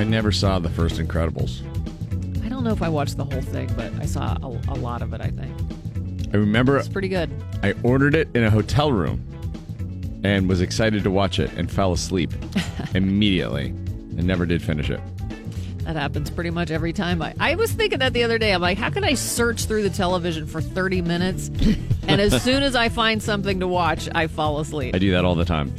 I never saw the first Incredibles. I don't know if I watched the whole thing, but I saw a, a lot of it, I think. I remember It's pretty good. I ordered it in a hotel room and was excited to watch it and fell asleep immediately and never did finish it. That happens pretty much every time. I, I was thinking that the other day. I'm like, how can I search through the television for 30 minutes? and as soon as I find something to watch, I fall asleep. I do that all the time.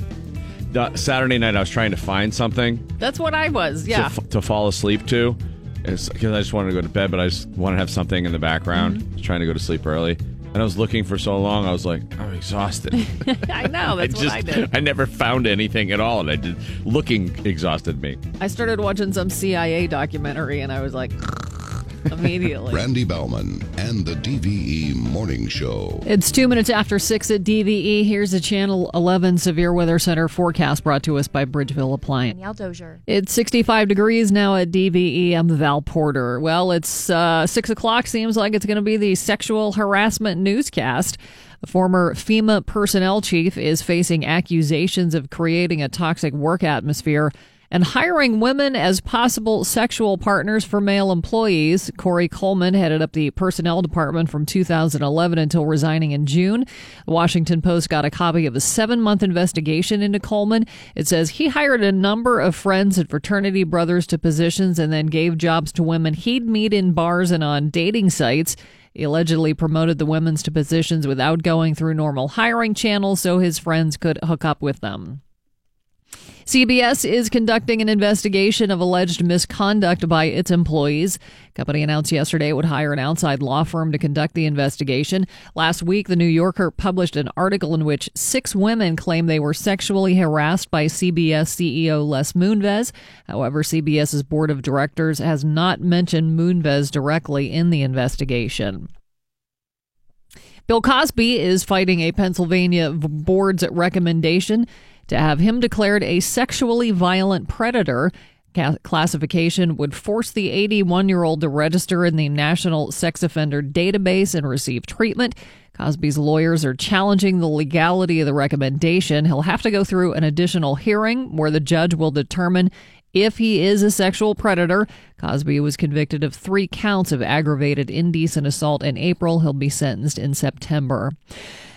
Saturday night, I was trying to find something That's what I was. to, Yeah. f- to fall asleep to because I just wanted to go to bed, but I just wanted to have something in the background. Mm-hmm. I was trying to go to sleep early. And I was looking for so long, I was like, I'm exhausted. I know. That's I just, what I did. I never found anything at all. And I did, looking exhausted me. I started watching some CIA documentary and I was like, immediately. Randy Bauman and the DVE Morning Show. It's two minutes after six at DVE. Here's a Channel 11 Severe Weather Center forecast brought to us by Bridgeville Appliance. Danielle Dozier. It's 65 degrees now at DVE. I'm Val Porter. Well, it's uh, 6 o'clock. Seems like it's going to be the sexual harassment newscast. The former FEMA personnel chief is facing accusations of creating a toxic work atmosphere and hiring women as possible sexual partners for male employees. Corey Coleman headed up the personnel department from 2011 until resigning in June. The Washington Post got a copy of a seven month investigation into Coleman. It says he hired a number of friends and fraternity brothers to positions and then gave jobs to women he'd meet in bars and on dating sites. He allegedly promoted the women's to positions without going through normal hiring channels so his friends could hook up with them. CBS is conducting an investigation of alleged misconduct by its employees. Company announced yesterday it would hire an outside law firm to conduct the investigation. Last week, the New Yorker published an article in which six women claim they were sexually harassed by CBS CEO Les Moonves. However, CBS's board of directors has not mentioned Moonves directly in the investigation. Bill Cosby is fighting a Pennsylvania board's recommendation to have him declared a sexually violent predator. Ca- Classification would force the 81 year old to register in the National Sex Offender Database and receive treatment. Cosby's lawyers are challenging the legality of the recommendation. He'll have to go through an additional hearing where the judge will determine if he is a sexual predator. Cosby was convicted of three counts of aggravated indecent assault in April. He'll be sentenced in September.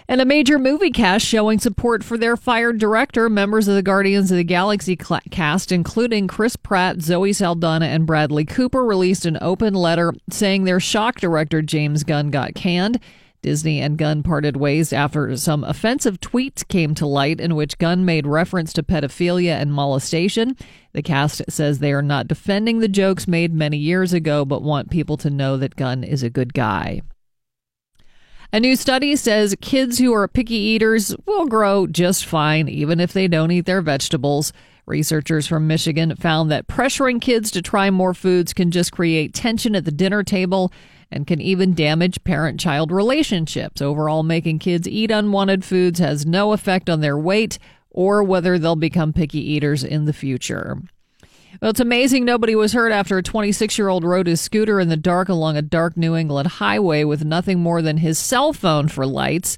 And a major movie cast showing support for their fired director. Members of the Guardians of the Galaxy cast, including Chris Pratt, Zoe Saldana, and Bradley Cooper, released an open letter saying their shock director James Gunn got canned. Disney and Gunn parted ways after some offensive tweets came to light in which Gunn made reference to pedophilia and molestation. The cast says they are not defending the jokes made many years ago, but want people to know that Gunn is a good guy. A new study says kids who are picky eaters will grow just fine, even if they don't eat their vegetables. Researchers from Michigan found that pressuring kids to try more foods can just create tension at the dinner table and can even damage parent child relationships. Overall, making kids eat unwanted foods has no effect on their weight or whether they'll become picky eaters in the future. Well, it's amazing nobody was hurt after a 26 year old rode his scooter in the dark along a dark New England highway with nothing more than his cell phone for lights.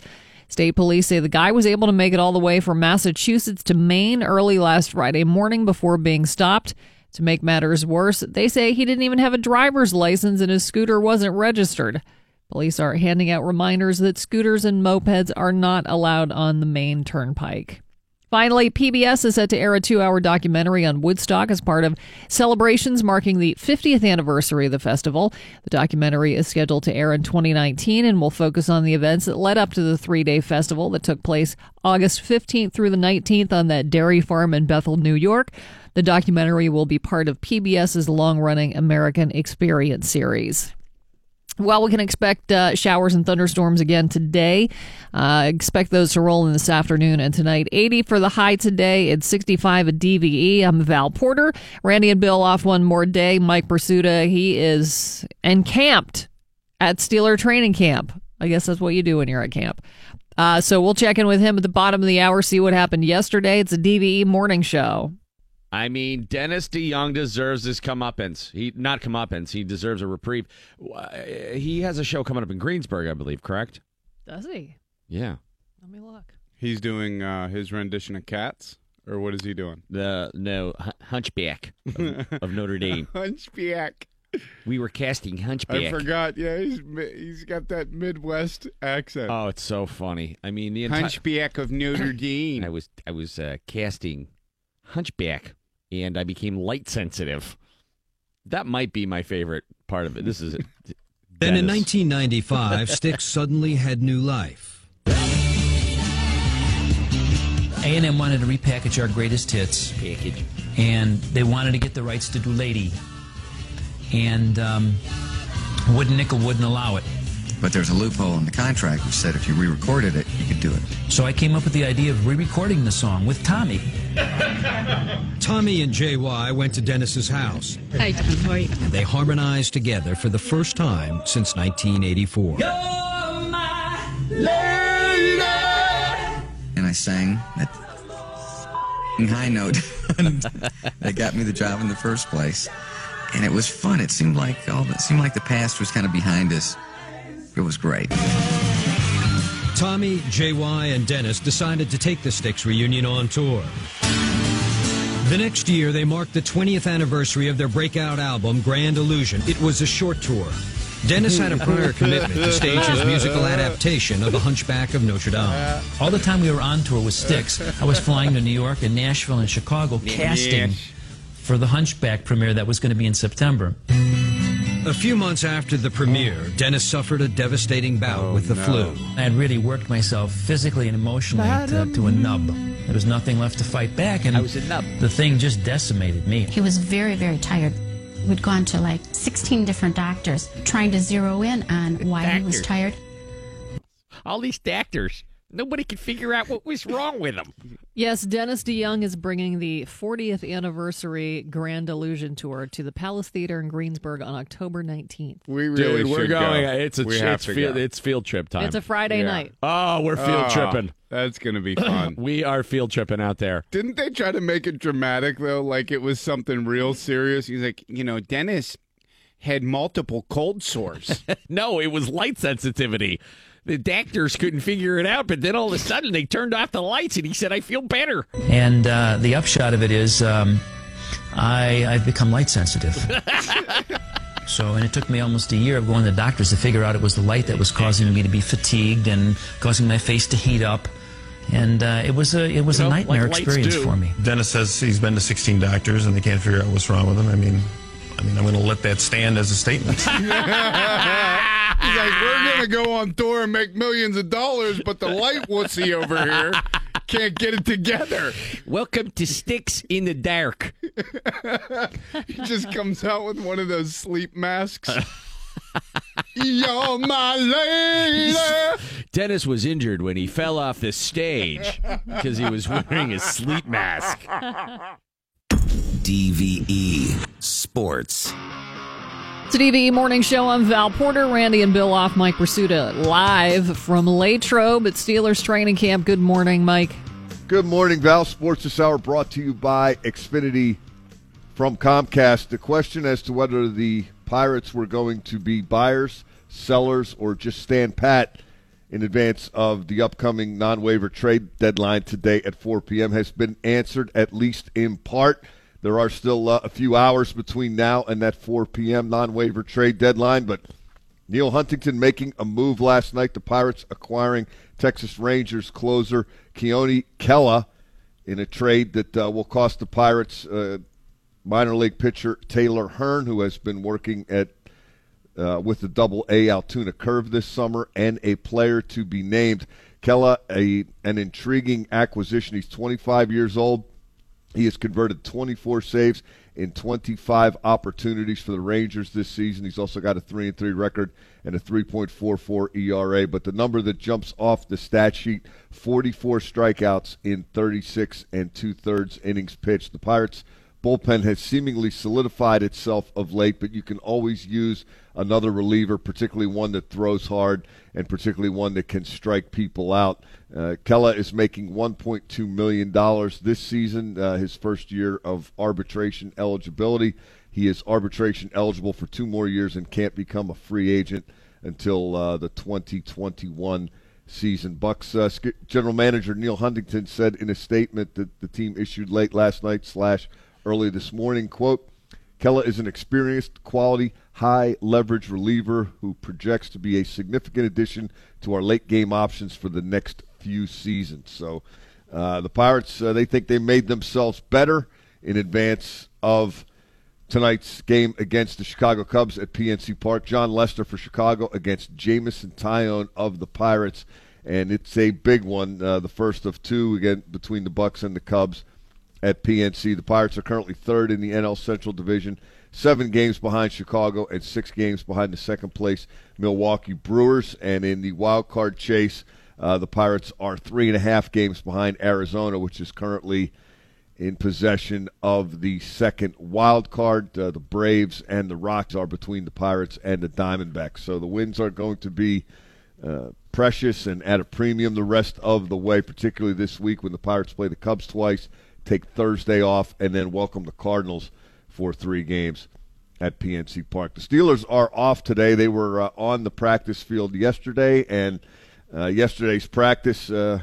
State police say the guy was able to make it all the way from Massachusetts to Maine early last Friday morning before being stopped. To make matters worse, they say he didn't even have a driver's license and his scooter wasn't registered. Police are handing out reminders that scooters and mopeds are not allowed on the main turnpike. Finally, PBS is set to air a two hour documentary on Woodstock as part of celebrations marking the 50th anniversary of the festival. The documentary is scheduled to air in 2019 and will focus on the events that led up to the three day festival that took place August 15th through the 19th on that dairy farm in Bethel, New York. The documentary will be part of PBS's long running American Experience series. Well, we can expect uh, showers and thunderstorms again today. Uh, expect those to roll in this afternoon and tonight. 80 for the high today. It's 65 at DVE. I'm Val Porter. Randy and Bill off one more day. Mike Prisuta, he is encamped at Steeler training camp. I guess that's what you do when you're at camp. Uh, so we'll check in with him at the bottom of the hour, see what happened yesterday. It's a DVE morning show. I mean, Dennis DeYoung deserves his comeuppance. He not comeuppance. He deserves a reprieve. Uh, He has a show coming up in Greensburg, I believe. Correct? Does he? Yeah. Let me look. He's doing uh, his rendition of Cats or what is he doing? The no H- Hunchback of, of Notre Dame. Hunchback. We were casting Hunchback. I forgot. Yeah, he's he's got that Midwest accent. Oh, it's so funny. I mean, the entire. Hunchback of Notre Dame. I was I was uh, casting Hunchback, and I became light sensitive. That might be my favorite part of it. This is it. Then in 1995, Styx suddenly had new life. A&M wanted to repackage our greatest hits, package. and they wanted to get the rights to do Lady. And um, Wooden Nickel wouldn't allow it. But there's a loophole in the contract which said if you re-recorded it, you could do it. So I came up with the idea of re-recording the song with Tommy. Tommy and JY went to Dennis's house, Hi, Tom. How are you? and they harmonized together for the first time since 1984. And I sang that high note that got me the job in the first place. And it was fun. It seemed like all it seemed like the past was kind of behind us. It was great. Tommy, JY, and Dennis decided to take the Styx reunion on tour. The next year, they marked the 20th anniversary of their breakout album, Grand Illusion. It was a short tour. Dennis had a prior commitment to stage his musical adaptation of The Hunchback of Notre Dame. All the time we were on tour with Styx, I was flying to New York and Nashville and Chicago casting for the Hunchback premiere that was going to be in September. A few months after the premiere, Dennis suffered a devastating bout oh, with the flu. I had really worked myself physically and emotionally to, to a nub. There was nothing left to fight back, and I was a nub. the thing just decimated me. He was very, very tired. We'd gone to like 16 different doctors trying to zero in on why he was tired. All these doctors, Nobody could figure out what was wrong with them. Yes, Dennis DeYoung is bringing the 40th anniversary Grand Illusion tour to the Palace Theater in Greensburg on October 19th. we really Dude, we're going. Go. It's a we have it's to field, go. it's field trip time. It's a Friday Yeah. night. oh, we're field Oh, tripping. That's gonna be fun. We are field tripping out there. Didn't they try to make it dramatic though, like it was something real serious? He's like, you know, Dennis had multiple cold sores. No, it was light sensitivity. The doctors couldn't figure it out, but then all of a sudden they turned off the lights, and he said, "I feel better." And uh, the upshot of it is, um, I, I've become light sensitive. so, and it took me almost a year of going to the doctors to figure out it was the light that was causing me to be fatigued and causing my face to heat up. And uh, it was a it was You know, a nightmare like experience do. for me. Dennis says he's been to 16 doctors and they can't figure out what's wrong with him. I mean, I mean, I'm going to let that stand as a statement. He's like, we're gonna go on tour and make millions of dollars, but the light wussy over here can't get it together. Welcome to Sticks in the Dark. He just comes out with one of those sleep masks. You're my lady. Dennis was injured when he fell off the stage because he was wearing a sleep mask. DVE Sports. A DVE morning show. I'm Val Porter, Randy and Bill off. Mike Prisuta live from Latrobe at Steelers training camp. Good morning, Mike. Good morning, Val. Sports this hour brought to you by Xfinity from Comcast. The question as to whether the Pirates were going to be buyers, sellers, or just stand pat in advance of the upcoming non waiver trade deadline today at 4 p.m. has been answered, at least in part. There are still uh, a few hours between now and that 4 p.m. non waiver trade deadline, but Neal Huntington making a move last night. The Pirates acquiring Texas Rangers closer Keone Kela in a trade that uh, will cost the Pirates uh, minor league pitcher Taylor Hearn, who has been working at uh, with the Double A Altoona Curve this summer, and a player to be named. Kela, a an intriguing acquisition. He's 25 years old. He has converted 24 saves in 25 opportunities for the Rangers this season. He's also got a 3 and 3 record and a 3.44 ERA, but the number that jumps off the stat sheet, 44 strikeouts in 36 and two-thirds innings pitched. The Pirates bullpen has seemingly solidified itself of late, but you can always use another reliever, particularly one that throws hard and particularly one that can strike people out. Uh, Kela is making $1.2 million this season, uh, his first year of arbitration eligibility. He is arbitration eligible for two more years and can't become a free agent until uh, the 2021 season. Bucks uh, general manager Neal Huntington said in a statement that the team issued late last night slash early this morning, quote, Kela is an experienced, quality, high leverage reliever who projects to be a significant addition to our late game options for the next few seasons. So uh, the Pirates, uh, they think they made themselves better in advance of tonight's game against the Chicago Cubs at PNC Park. Jon Lester for Chicago against Jameson Taillon of the Pirates, and it's a big one, uh, the first of two again between the Bucks and the Cubs at PNC. The Pirates are currently third in the NL Central Division, seven games behind Chicago and six games behind the second place Milwaukee Brewers. And in the wild card chase, uh, the Pirates are three and a half games behind Arizona, which is currently in possession of the second wild card. Uh, the Braves and the Rocks are between the Pirates and the Diamondbacks. So the wins are going to be uh, precious and at a premium the rest of the way, particularly this week when the Pirates play the Cubs twice, take Thursday off, and then welcome the Cardinals for three games at PNC Park. The Steelers are off today. They were uh, on the practice field yesterday, and uh, yesterday's practice uh,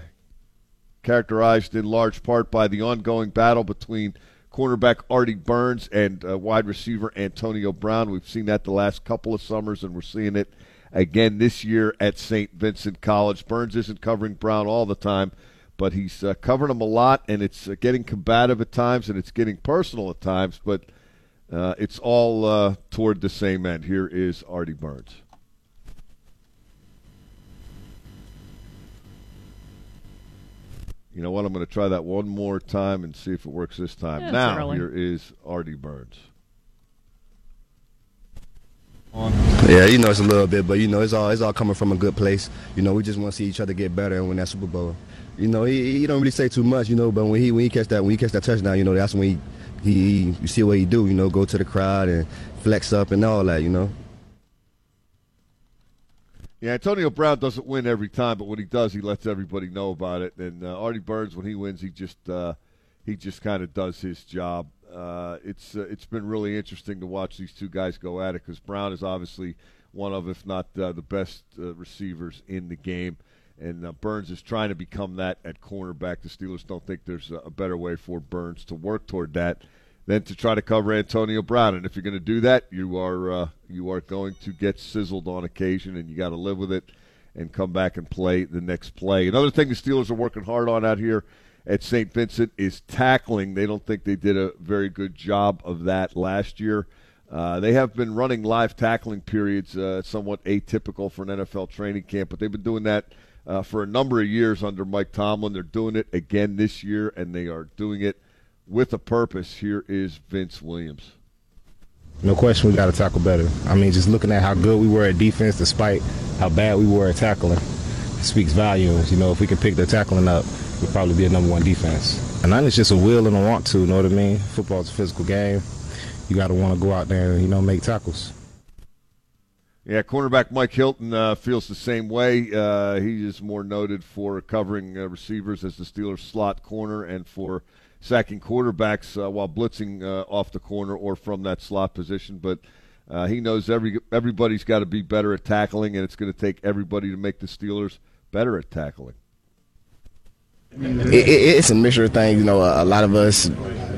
characterized in large part by the ongoing battle between cornerback Artie Burns and uh, wide receiver Antonio Brown. We've seen that the last couple of summers, and we're seeing it again this year at St. Vincent College. Burns isn't covering Brown all the time, but he's uh, covering him a lot, and it's uh, getting combative at times, and it's getting personal at times, but uh, it's all uh, toward the same end. Here is Artie Burns. You know what? I'm going to try that one more time and see if it works this time. Yeah, now, early. here is Artie Burns. Yeah, you know it's a little bit, but you know it's all it's all coming from a good place. You know, we just want to see each other get better and win that Super Bowl. You know, he, he don't really say too much, you know, but when he when he catch that when he catch that touchdown, you know, that's when he he, he you see what he do, you know, go to the crowd and flex up and all that, you know. Yeah, Antonio Brown doesn't win every time, but when he does, he lets everybody know about it. And uh, Artie Burns, when he wins, he just uh, he just kind of does his job. Uh, it's uh, it's been really interesting to watch these two guys go at it because Brown is obviously one of, if not uh, the best uh, receivers in the game, and uh, Burns is trying to become that at cornerback. The Steelers don't think there's a better way for Burns to work toward that than to try to cover Antonio Brown. And if you're going to do that, you are uh, you are going to get sizzled on occasion, and you got to live with it and come back and play the next play. Another thing the Steelers are working hard on out here at St. Vincent is tackling. They don't think they did a very good job of that last year. Uh, they have been running live tackling periods, uh, somewhat atypical for an NFL training camp, but they've been doing that uh, for a number of years under Mike Tomlin. They're doing it again this year, and they are doing it with a purpose. Here is Vince Williams. No question, we got to tackle better. I mean, just looking at how good we were at defense, despite how bad we were at tackling, speaks volumes. You know, if we can pick the tackling up, we'll probably be a number one defense. And then it's just a will and a want to. You know what I mean? Football's a physical game. You got to want to go out there and you know make tackles. Yeah, cornerback Mike Hilton uh, feels the same way. Uh, he is more noted for covering uh, receivers as the Steelers' slot corner and for sacking quarterbacks uh, while blitzing uh, off the corner or from that slot position. But uh, he knows every everybody's got to be better at tackling, and it's going to take everybody to make the Steelers better at tackling. It, it, it's a mixture of things. You know, a, a, lot of us,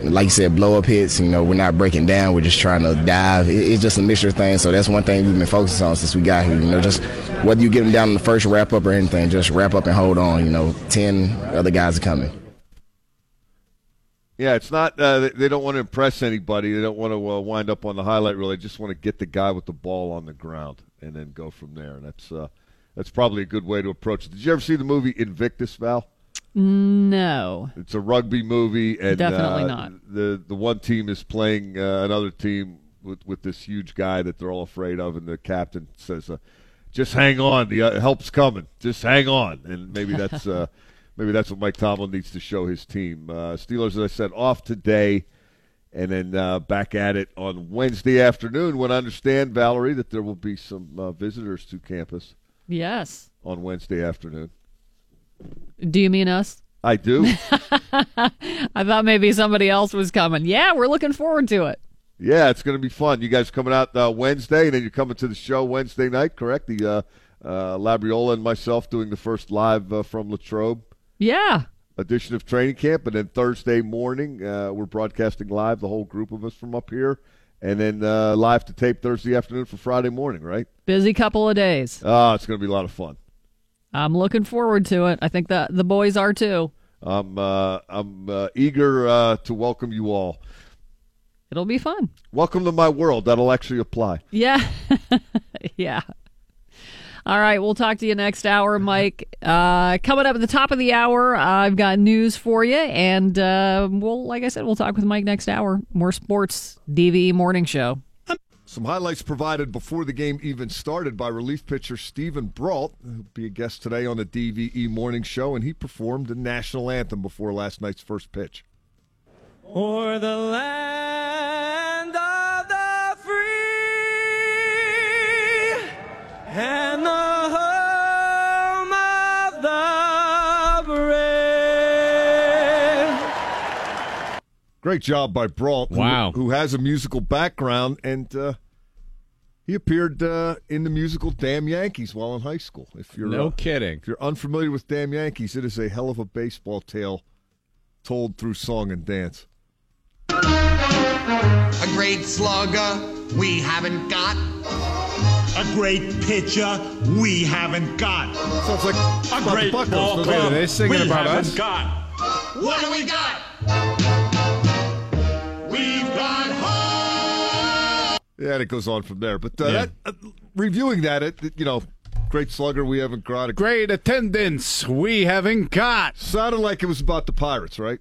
like you said, blow up hits. You know, we're not breaking down. We're just trying to dive. It, it's just a mixture of things. So that's one thing we've been focusing on since we got here. You know, just whether you get them down in the first wrap up or anything, just wrap up and hold on. You know, ten other guys are coming. Yeah, it's not. Uh, they, don't want to impress anybody. They don't want to uh, wind up on the highlight reel. They just want to get the guy with the ball on the ground and then go from there. And that's uh, that's probably a good way to approach it. Did you ever see the movie Invictus, Val? No. It's a rugby movie, and Definitely uh, not. The the one team is playing uh, another team with with this huge guy that they're all afraid of, and the captain says, uh, "Just hang on, the uh, help's coming. Just hang on." And maybe that's uh, maybe that's what Mike Tomlin needs to show his team. Uh, Steelers, as I said, off today, and then uh, back at it on Wednesday afternoon. When I understand, Valerie, that there will be some uh, visitors to campus Yes. on Wednesday afternoon. Do you mean us? I do. I thought maybe somebody else was coming. Yeah, we're looking forward to it. Yeah, it's going to be fun. You guys coming out uh, Wednesday, and then you're coming to the show Wednesday night, correct? The uh, Uh, Labriola and myself doing the first live uh, from Latrobe Yeah. edition of training camp, and then Thursday morning uh, we're broadcasting live, the whole group of us from up here, and then uh, live to tape Thursday afternoon for Friday morning. Right? Busy couple of days. Ah, it's going to be a lot of fun. I'm looking forward to it. I think the the boys are too. I'm uh, I'm uh, eager uh, to welcome you all. It'll be fun. Welcome to my world. That'll actually apply. Yeah. yeah. All right, we'll talk to you next hour, Mike. Uh, coming up at the top of the hour, I've got news for you, and uh, we'll, like I said, we'll talk with Mike next hour. More sports, DVE morning show. Some highlights provided before the game even started by relief pitcher Steven Brault, who'll be a guest today on the DVE Morning Show, and he performed the national anthem before last night's first pitch. Or the land of the free and the home of the brave. Great job by Brault, who- Wow. who, has a musical background, and uh, he appeared uh, in the musical Damn Yankees while in high school. If you're No uh, kidding. if you're unfamiliar with Damn Yankees, it is a hell of a baseball tale told through song and dance. A great slugger we haven't got. A great pitcher we haven't got. Sounds like a about great the ball doesn't it? club Are they singing we about haven't us? got. What do we got? We've got home. Yeah, and it goes on from there. But uh, Yeah. that, uh, reviewing that, it, it- you know, great slugger we haven't got. A Great attendance we haven't got. Sounded like it was about the Pirates, right?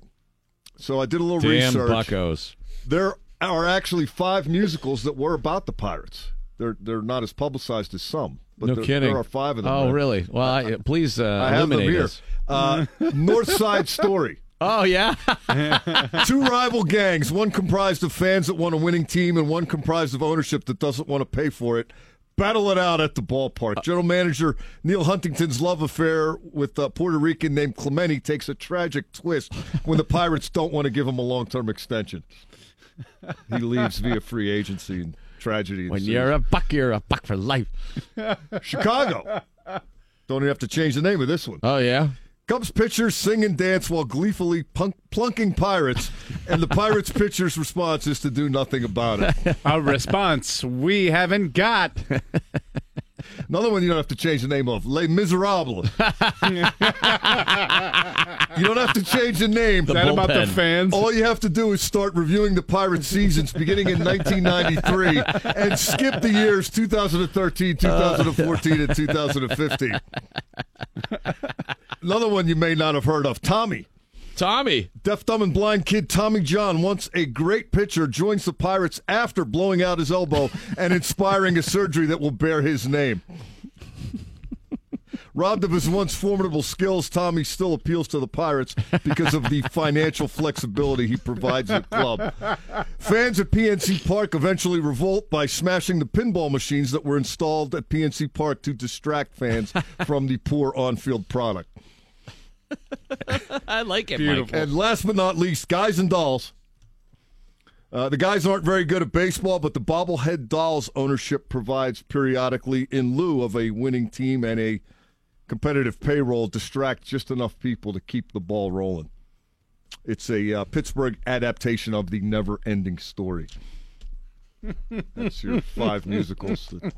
So I did a little Damn research. buckos. There are actually five musicals that were about the Pirates. They're they're not as publicized as some, but no there, kidding. there are five of them. Oh, there. really? Well, I, please uh, I have them illuminate here. us. Uh, North Side Story. Oh yeah. Two rival gangs, one comprised of fans that want a winning team and one comprised of ownership that doesn't want to pay for it. Battle it out at the ballpark. General manager Neal Huntington's love affair with a Puerto Rican named Clemente takes a tragic twist when the Pirates don't want to give him a long term extension. He leaves via free agency and tragedy. when ensues. you're a buck, you're a buck for life. Chicago. Don't even have to change the name of this one. Oh yeah. Cubs pitchers sing and dance while gleefully punk- plunking Pirates, and the Pirates pitcher's response is to do nothing about it. A response we haven't got. Another one you don't have to change the name of Les Miserables. you don't have to change the name. Is that about the fans? All you have to do is start reviewing the Pirate seasons beginning in 1993 and skip the years 2013, 2014, and 2015. Another one you may not have heard of Tommy. Tommy. Deaf, dumb, and blind kid Tommy John, once a great pitcher, joins the Pirates after blowing out his elbow and inspiring a surgery that will bear his name. Robbed of his once formidable skills, Tommy still appeals to the Pirates because of the financial flexibility he provides the club. Fans at PNC Park eventually revolt by smashing the pinball machines that were installed at PNC Park to distract fans from the poor on field product. I like it, Beautiful. Michael. And last but not least, guys and dolls. Uh, the guys aren't very good at baseball, but the bobblehead dolls ownership provides periodically, in lieu of a winning team and a competitive payroll, distract just enough people to keep the ball rolling. It's a uh, Pittsburgh adaptation of the never ending story. That's your five musicals that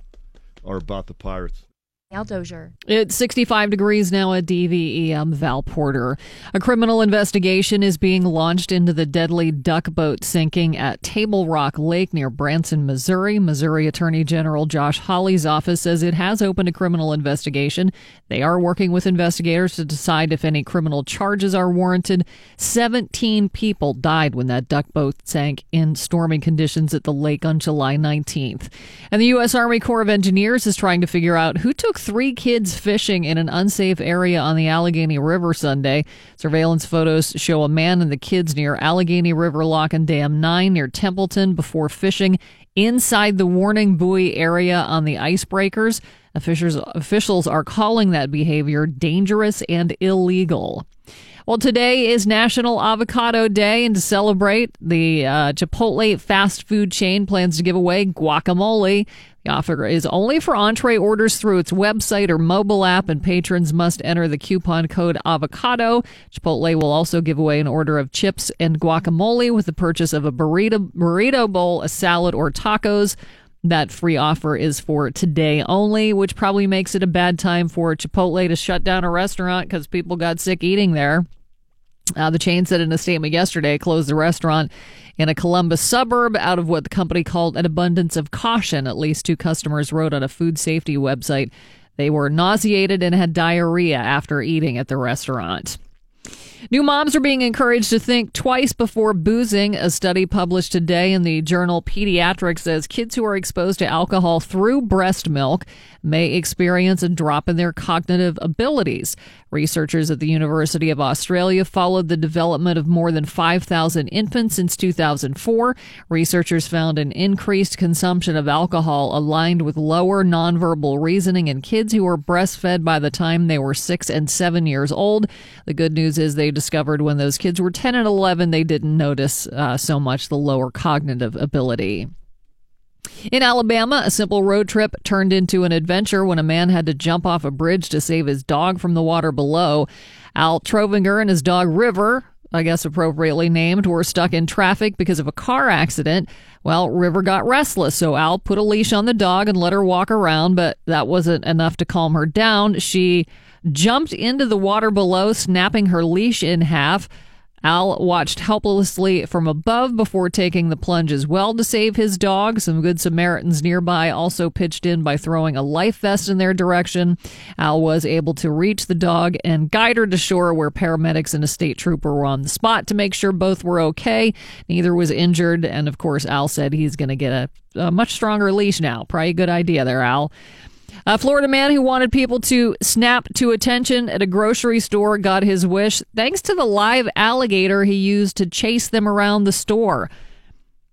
are about the Pirates. Al Dozier. It's 65 degrees now at DVE. I'm Val Porter. A criminal investigation is being launched into the deadly duck boat sinking at Table Rock Lake near Branson, Missouri. Missouri Attorney General Josh Hawley's office says it has opened a criminal investigation. They are working with investigators to decide if any criminal charges are warranted. 17 people died when that duck boat sank in stormy conditions at the lake on July 19th. And the U.S. Army Corps of Engineers is trying to figure out who took three kids fishing in an unsafe area on the Allegheny River Sunday. Surveillance photos show a man and the kids near Allegheny River Lock and Dam 9 near Templeton before fishing inside the warning buoy area on the icebreakers. Officials, officials are calling that behavior dangerous and illegal. Well, today is National Avocado Day, and to celebrate, the uh, Chipotle fast food chain plans to give away guacamole. The offer is only for entree orders through its website or mobile app, and patrons must enter the coupon code avocado. Chipotle will also give away an order of chips and guacamole with the purchase of a burrito, burrito bowl, a salad, or tacos. That free offer is for today only, which probably makes it a bad time for Chipotle to shut down a restaurant because people got sick eating there. Uh, the chain said in a statement yesterday closed the restaurant in a Columbus suburb out of what the company called an abundance of caution. At least two customers wrote on a food safety website they were nauseated and had diarrhea after eating at the restaurant. New moms are being encouraged to think twice before boozing. A study published today in the journal Pediatrics says kids who are exposed to alcohol through breast milk may experience a drop in their cognitive abilities. Researchers at the University of Australia followed the development of more than 5,000 infants since 2004. Researchers found an increased consumption of alcohol aligned with lower nonverbal reasoning in kids who were breastfed by the time they were six and seven years old. The good news is they discovered when those kids were 10 and 11, they didn't notice uh, so much the lower cognitive ability. In Alabama, a simple road trip turned into an adventure when a man had to jump off a bridge to save his dog from the water below. Al Trovinger and his dog River, I guess appropriately named, were stuck in traffic because of a car accident. Well, River got restless, so Al put a leash on the dog and let her walk around, but that wasn't enough to calm her down. She jumped into the water below, snapping her leash in half. Al watched helplessly from above before taking the plunge as well to save his dog. Some good Samaritans nearby also pitched in by throwing a life vest in their direction. Al was able to reach the dog and guide her to shore where paramedics and a state trooper were on the spot to make sure both were okay. Neither was injured. And of course, Al said he's going to get a, a much stronger leash now. Probably a good idea there, Al. A Florida man who wanted people to snap to attention at a grocery store got his wish thanks to the live alligator he used to chase them around the store.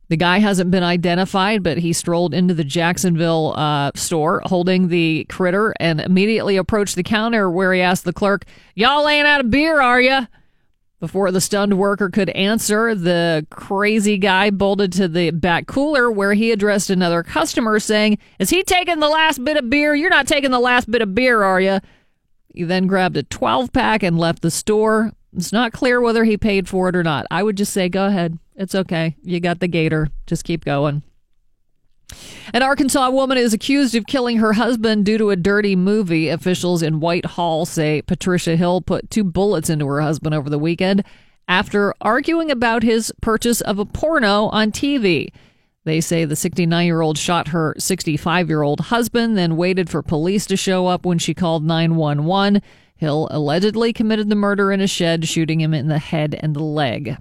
The guy hasn't been identified, but he strolled into the Jacksonville uh, store holding the critter and immediately approached the counter where he asked the clerk, Y'all ain't out of beer, are ya? Before the stunned worker could answer, the crazy guy bolted to the back cooler where he addressed another customer, saying, Is he taking the last bit of beer? You're not taking the last bit of beer, are you? He then grabbed a 12 pack and left the store. It's not clear whether he paid for it or not. I would just say, Go ahead. It's okay. You got the gator. Just keep going. An Arkansas woman is accused of killing her husband due to a dirty movie. Officials in Whitehall say Patricia Hill put two bullets into her husband over the weekend after arguing about his purchase of a porno on TV. They say the 69 year old shot her 65 year old husband, then waited for police to show up when she called 911. Hill allegedly committed the murder in a shed, shooting him in the head and the leg.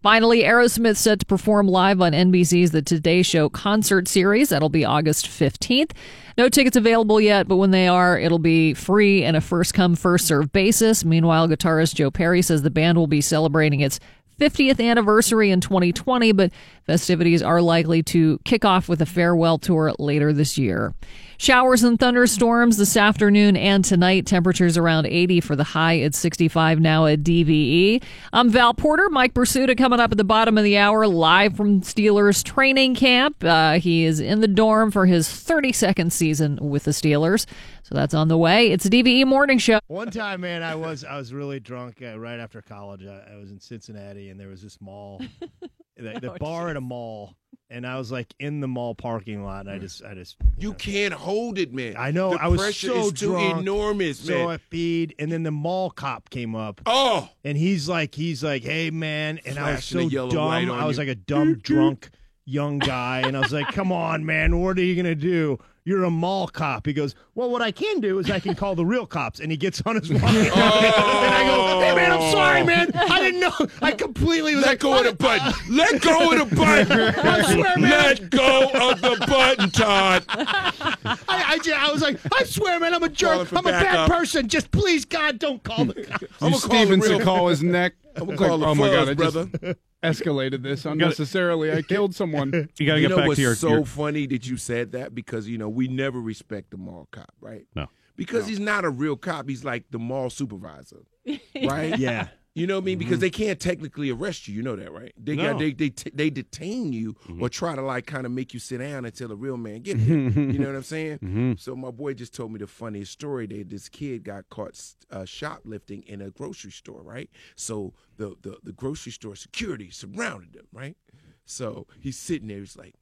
Finally, Aerosmith set to perform live on NBC's The Today Show concert series. That'll be August 15th. No tickets available yet, but when they are, it'll be free and a first come, first serve basis. Meanwhile, guitarist Joe Perry says the band will be celebrating its 50th anniversary in 2020, but festivities are likely to kick off with a farewell tour later this year. Showers and thunderstorms this afternoon and tonight. Temperatures around 80 for the high at 65 now at DVE. I'm Val Porter. Mike Prisuta coming up at the bottom of the hour, live from Steelers training camp. Uh, he is in the dorm for his 32nd season with the Steelers. So that's on the way. It's a DVE morning show. One time, man, I was I was really drunk uh, right after college. I, I was in Cincinnati, and there was this mall, the, the Oh, bar at a mall, and I was like in the mall parking lot, and I just I just You can't hold it, man. I know The I was pressure so is too drunk, enormous, so man. I peed, and then the mall cop came up. Oh, and he's like, he's like, hey man, and I was so the yellow light dumb. I was you. like a dumb drunk young guy, and I was like, come on, man, what are you gonna do? You're a mall cop. He goes, well, what I can do is I can call the real cops, and he gets on his walkie oh. and I go, hey man, I'm sorry, man, I didn't know. I completely was Let like, go of the button. Let go of the button. I swear, man. Let go of the button, Todd. I, I, ju- I was like, I swear, man, I'm a jerk. I'm a bad backup. person. Just please, God, don't call the cops. I'm You gonna call the Stevenson real- call his neck. I'm gonna It's like, the oh my god, fuzz, I brother. escalated this unnecessarily. I killed someone. You got to you get know back what's to your. so your- funny that you said that because you know we never respect the mall cop, right? No. Because he's not a real cop. He's like the mall supervisor, right? Yeah. You know what I mean? Because they can't technically arrest you. You know that, right? They No. got they they t- they detain you or try to like kind of make you sit down until a real man get there. you know what I'm saying? Mhm. So my boy just told me the funniest story. That this kid got caught uh, shoplifting in a grocery store, right? So the, the the grocery store security surrounded him, right? So he's sitting there. He's like,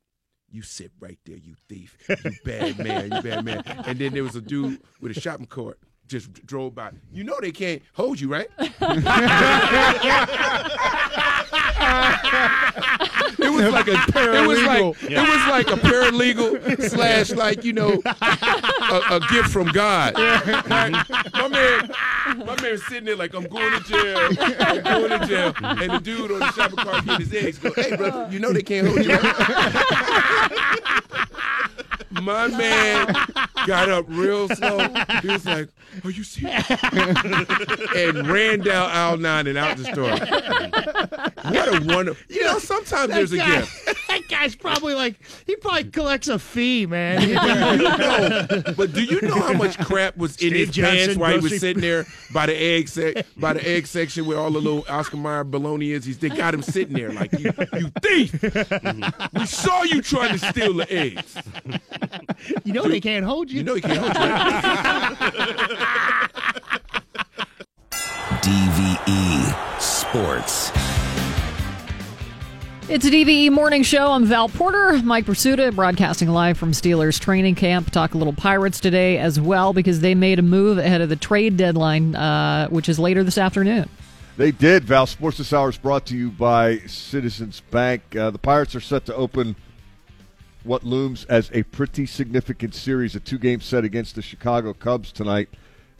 "You sit right there, you thief, you bad man, you bad man." And then there was a dude with a shopping cart just drove by. You know they can't hold you, right? it was like a it was like it was like a paralegal slash like you know a, a gift from God. My man, my man sitting there like I'm going to jail, I'm going to jail, and the dude on the shopping cart getting his eggs go, hey brother, you know they can't hold you. Right? My man got up real slow. He was like, "Are you serious?" and ran down aisle nine and out the store. What a wonderful! You know, sometimes there's a guy- gift. That guy's probably like he probably collects a fee, man. no, but do you know how much crap was in Steve his pants while he was sitting there by the egg sec- by the egg section where all the little Oscar Mayer bologna is? He's they got him sitting there like you, you thief. we saw you trying to steal the eggs. You know they can't hold you. You know he can't hold you. DVE Sports. It's a DVE morning show. I'm Val Porter, Mike Prisuta, broadcasting live from Steelers training camp. Talk a little Pirates today as well because they made a move ahead of the trade deadline, uh, which is later this afternoon. They did. Val Sports This Hour is brought to you by Citizens Bank. Uh, the Pirates are set to open what looms as a pretty significant series, a two-game set against the Chicago Cubs tonight.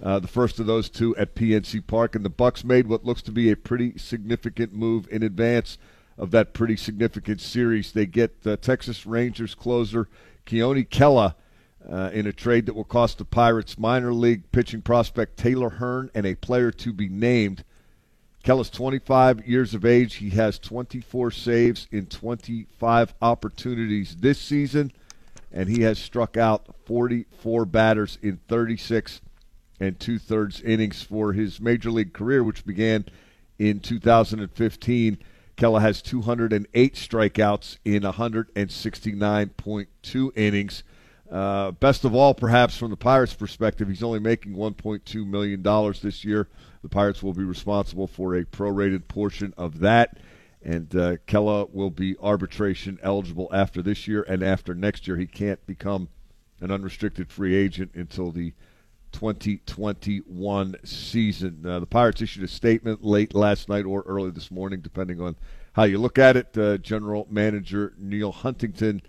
Uh, the first of those two at PNC Park, and the Bucks made what looks to be a pretty significant move in advance of that pretty significant series. They get uh, Texas Rangers closer Keone Kela uh, in a trade that will cost the Pirates minor league pitching prospect Taylor Hearn and a player to be named. Kela's 25 years of age. He has 24 saves in 25 opportunities this season, and he has struck out 44 batters in 36 and two thirds innings for his major league career, which began in 2015. Kela has 208 strikeouts in 169.2 innings. Uh, best of all, perhaps from the Pirates' perspective, he's only making 1.2 million dollars this year. The Pirates will be responsible for a prorated portion of that, and uh, Kela will be arbitration eligible after this year and after next year. He can't become an unrestricted free agent until the 2021 season. Uh, the Pirates issued a statement late last night or early this morning, depending on how you look at it. Uh, General Manager Neal Huntington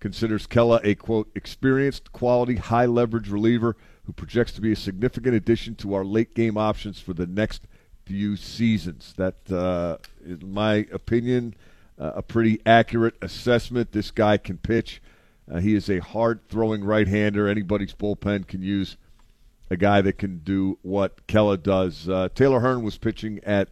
considers Kela a quote experienced, quality, high leverage reliever who projects to be a significant addition to our late game options for the next few seasons. That, uh, in my opinion, uh, a pretty accurate assessment. This guy can pitch. Uh, he is a hard throwing right hander. Anybody's bullpen can use a guy that can do what Kela does. Uh, Taylor Hearn was pitching at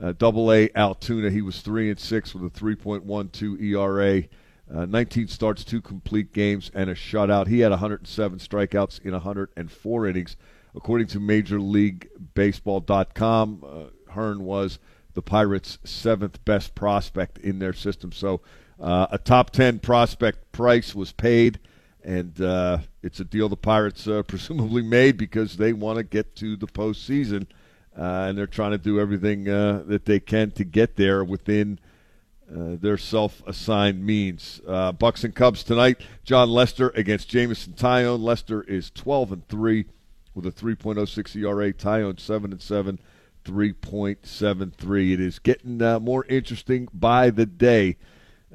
uh, Double A Altoona. He was three and six with a 3.12 ERA. Uh, 19 starts, two complete games, and a shutout. He had 107 strikeouts in 104 innings. According to Major League Baseball.com, uh, Hearn was the Pirates' seventh best prospect in their system. So uh, a top 10 prospect price was paid, and uh, it's a deal the Pirates uh, presumably made because they want to get to the postseason, uh, and they're trying to do everything uh, that they can to get there within – uh, their self-assigned means. Uh, Bucks and Cubs tonight. Jon Lester against Jameson Taillon. Lester is 12 and three with a 3.06 ERA. Taillon seven and seven, 3.73. It is getting uh, more interesting by the day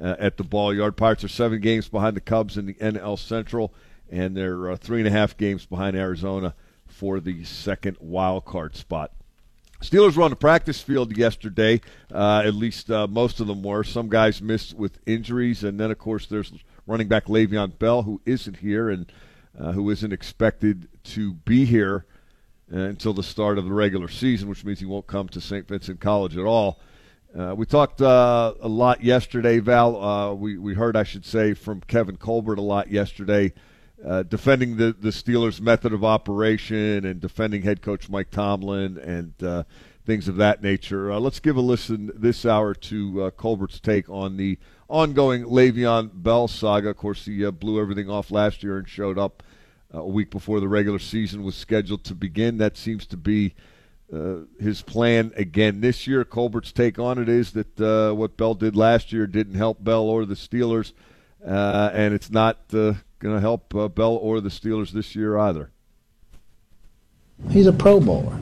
uh, at the ball yard. Pirates are seven games behind the Cubs in the NL Central, and they're uh, three and a half games behind Arizona for the second wild card spot. Steelers were on the practice field yesterday. Uh, at least uh, most of them were. Some guys missed with injuries, and then of course there's running back Le'Veon Bell, who isn't here and uh, who isn't expected to be here uh, until the start of the regular season, which means he won't come to St. Vincent College at all. Uh, we talked uh, a lot yesterday, Val. We we heard, I should say, from Kevin Colbert a lot yesterday, uh, defending the the Steelers' method of operation and defending head coach Mike Tomlin and uh, things of that nature. Uh, let's give a listen this hour to uh, Colbert's take on the ongoing Le'Veon Bell saga. Of course, he uh, blew everything off last year and showed up a week before the regular season was scheduled to begin. That seems to be his plan again this year. Colbert's take on it is that what Bell did last year didn't help Bell or the Steelers, and it's not going to help uh, Bell or the Steelers this year either. He's a Pro Bowler.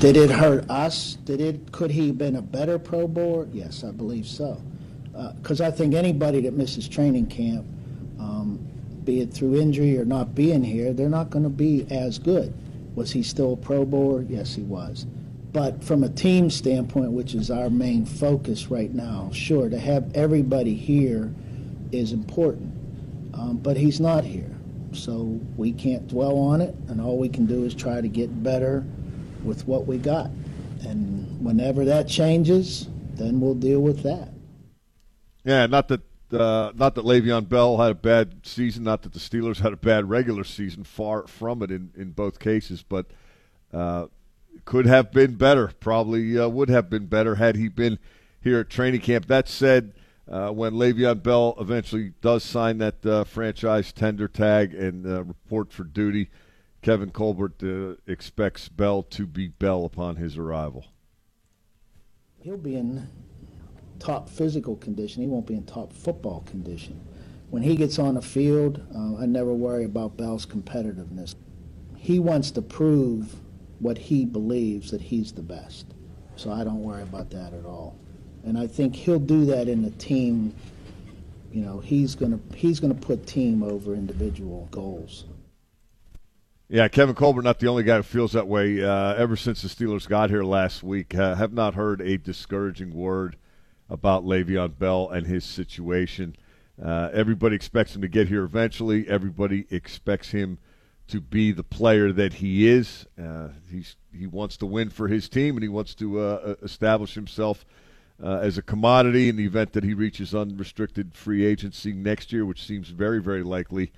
Did it hurt us? Did it? Could he have been a better Pro Bowler? Yes, I believe so. Because I think anybody that misses training camp, um, be it through injury or not being here, they're not going to be as good. Was he still a Pro Bowler? Yes, he was. But from a team standpoint, which is our main focus right now, sure, to have everybody here is important. Um, but he's not here. So we can't dwell on it, and all we can do is try to get better with what we got. And whenever that changes, then we'll deal with that. Yeah, not that uh, not that Le'Veon Bell had a bad season, not that the Steelers had a bad regular season. Far from it in, in both cases, but uh, could have been better. Probably uh, would have been better had he been here at training camp. That said, uh, when Le'Veon Bell eventually does sign that uh, franchise tender tag and uh, report for duty, Kevin Colbert expects Bell to be Bell upon his arrival. He'll be in top physical condition. He won't be in top football condition. When he gets on the field, uh, I never worry about Bell's competitiveness. He wants to prove what he believes that he's the best. So I don't worry about that at all. And I think he'll do that in the team. You know, he's gonna he's gonna put team over individual goals. Yeah, Kevin Colbert not the only guy who feels that way. Uh, ever since the Steelers got here last week, uh, have not heard a discouraging word about Le'Veon Bell and his situation. Uh, everybody expects him to get here eventually. Everybody expects him to be the player that he is. Uh, he's he wants to win for his team, and he wants to uh, establish himself uh, as a commodity in the event that he reaches unrestricted free agency next year, which seems very very likely.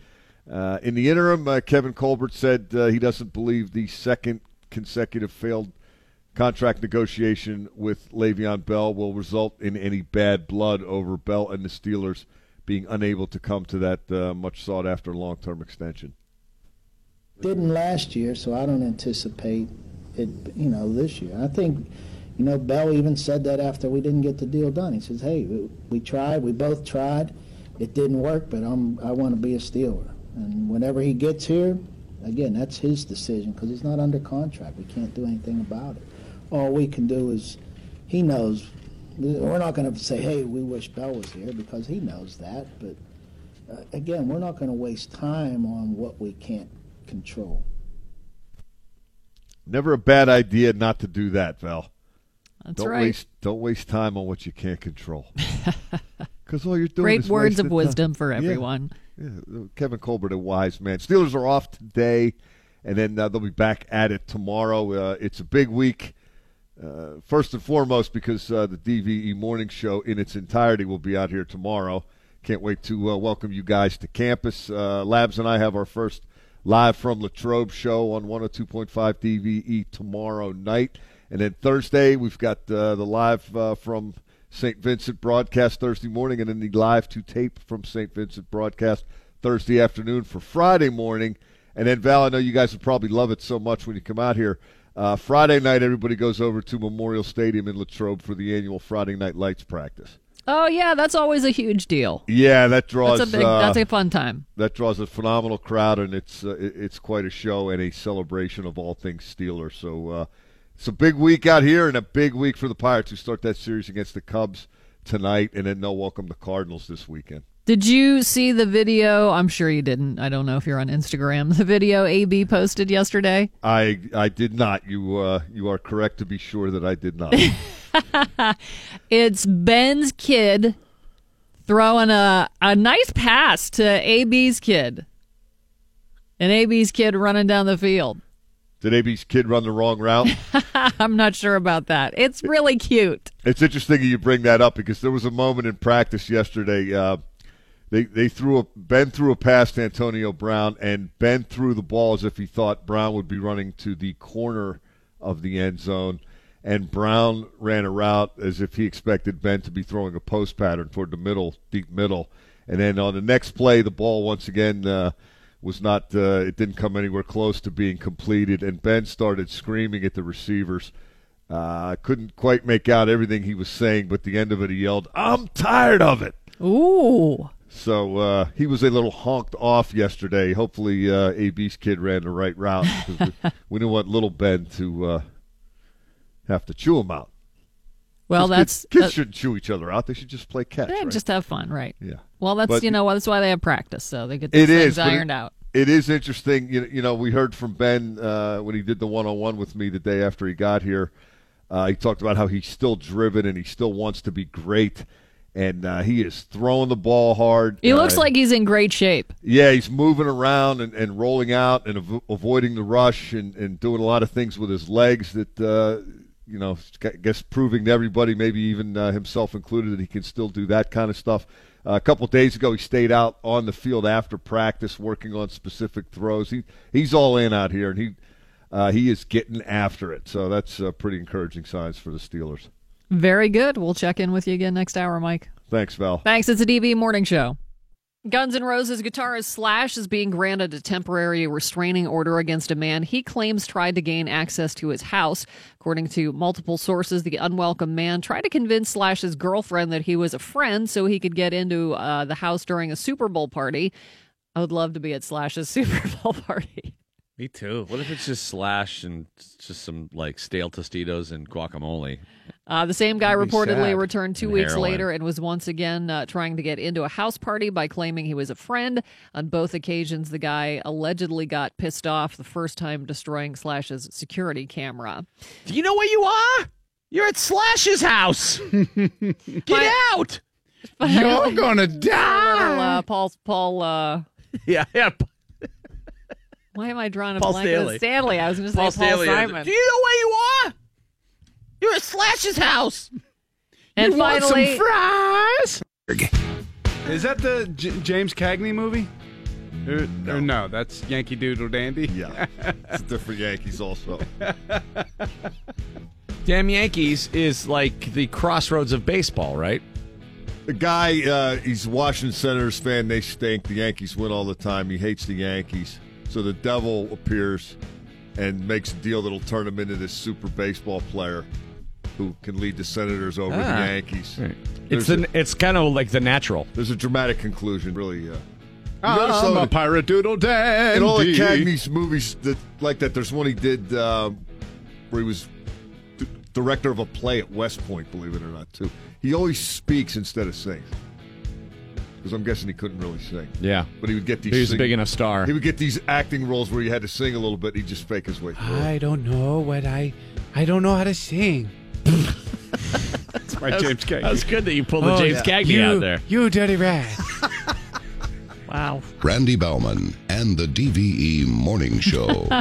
Uh, in the interim, uh, Kevin Colbert said he doesn't believe the second consecutive failed contract negotiation with Le'Veon Bell will result in any bad blood over Bell and the Steelers being unable to come to that uh, much sought after long term extension. Didn't last year, so I don't anticipate it, you know, this year. I think, you know, Bell even said that after we didn't get the deal done. He says, hey, we, we tried, we both tried. It didn't work, but I'm, I want to be a Steeler. And whenever he gets here, again, that's his decision because he's not under contract. We can't do anything about it all we can do is, he knows. We're not going to say, hey, we wish Bell was here because he knows that. But uh, again, we're not going to waste time on what we can't control. Never a bad idea not to do that, Val. That's don't right. Waste, don't waste time on what you can't control. Because all you're doing Great words of time. wisdom for everyone. Yeah. yeah. Kevin Colbert, a wise man. Steelers are off today, and then uh, they'll be back at it tomorrow. Uh, it's a big week uh, first and foremost, because uh, the DVE morning show in its entirety will be out here tomorrow. Can't wait to uh, welcome you guys to campus. Uh, Labs and I have our first live from Latrobe show on 102.5 DVE tomorrow night. And then Thursday, we've got uh, the live uh, from St. Vincent broadcast Thursday morning, and then the live to tape from St. Vincent broadcast Thursday afternoon for Friday morning. And then, Val, I know you guys would probably love it so much when you come out here. Uh, Friday night, everybody goes over to Memorial Stadium in Latrobe for the annual Friday Night Lights practice. Oh yeah, that's always a huge deal. Yeah, that draws. That's a big. Uh, that's a fun time. That draws a phenomenal crowd, and it's uh, it's quite a show and a celebration of all things Steelers. So uh, it's a big week out here, and a big week for the Pirates who start that series against the Cubs tonight, and then they'll welcome the Cardinals this weekend. Did you see the video? I'm sure you didn't. I don't know if you're on Instagram. The video AB posted yesterday. I I did not. You uh, you are correct to be sure that I did not. it's Ben's kid throwing a a nice pass to AB's kid, and AB's kid running down the field. Did AB's kid run the wrong route? I'm not sure about that. It's really cute. It's interesting you bring that up because there was a moment in practice yesterday. Uh, they they threw a Ben threw a pass to Antonio Brown, and Ben threw the ball as if he thought Brown would be running to the corner of the end zone. and Brown ran a route as if he expected Ben to be throwing a post pattern toward the middle, deep middle. And then on the next play, the ball once again uh, was not, uh, it didn't come anywhere close to being completed. And Ben started screaming at the receivers. Uh, couldn't quite make out everything he was saying, but at the end of it, he yelled, I'm tired of it. Ooh. So uh, he was a little honked off yesterday. Hopefully, uh, AB's kid ran the right route because we, we didn't want little Ben to uh, have to chew him out. well that's kids, kids that- shouldn't chew each other out. They should just play catch. Right? just have fun, right? Yeah. Well, that's But- you know that's why they have practice, so they get these It things is but it- ironed out. It is interesting. You, you know, we heard from Ben uh, when he did the one-on-one with me the day after he got here. Uh, he talked about how he's still driven and he still wants to be great, and uh, he is throwing the ball hard. He looks like he's in great shape. Yeah, he's moving around and, and rolling out and av- avoiding the rush and, and doing a lot of things with his legs that, uh, you know, I guess proving to everybody, maybe even uh, himself included, that he can still do that kind of stuff. Uh, a couple days ago, he stayed out on the field after practice working on specific throws. He He's all in out here, and he, uh, he is getting after it. So that's uh, pretty encouraging signs for the Steelers. Very good. We'll check in with you again next hour, Mike. Thanks, Val. Thanks. It's a DVE morning show. Guns N' Roses guitarist Slash is being granted a temporary restraining order against a man he claims tried to gain access to his house. According to multiple sources, the unwelcome man tried to convince Slash's girlfriend that he was a friend so he could get into uh, the house during a Super Bowl party. I would love to be at Slash's Super Bowl party. Me too. What if it's just slash and just some like stale Tostitos and guacamole? Uh, the same guy That'd reportedly sad. returned two And weeks heroin. later and was once again uh, trying to get into a house party by claiming he was a friend. On both occasions, the guy allegedly got pissed off the first time destroying Slash's security camera. Do you know where you are? You're at Slash's house. Get out! You're gonna Little, die. uh, Paul, Paul, uh, Yeah, yeah. Why am I drawing a Paul blank? Stanley. Stanley. I was going to say Paul Paul, Stanley. Simon. Do you know where you are? You're at Slash's house. And you want finally, some fries? Is that the J- James Cagney movie? Or, or no, that's Yankee Doodle Dandy. Yeah, it's different Yankees also. Damn Yankees is like the crossroads of baseball, right? The guy, uh, he's a Washington Senators fan. They stink. The Yankees win all the time. He hates the Yankees. So the devil appears and makes a deal that'll turn him into this super baseball player who can lead the Senators over the Ah. Yankees. It's There's a- it's kind of like the natural. There's a dramatic conclusion, really. Uh, I'm notice though a that pirate doodle dandy. in all the Cagney's movies that like that, there's one he did um, where he was d- director of a play at West Point. Believe it or not, too. He always speaks instead of sings. Because I'm guessing he couldn't really sing. Yeah. But he would get these. He was a big enough star. He would get these acting roles where he had to sing a little bit. He'd just fake his way through. I don't know what I. I don't know how to sing. That's my James Cagney. that was good that you pulled the oh, James Cagney you, out there. You dirty rat. wow. Randy Bauman and the DVE Morning Show.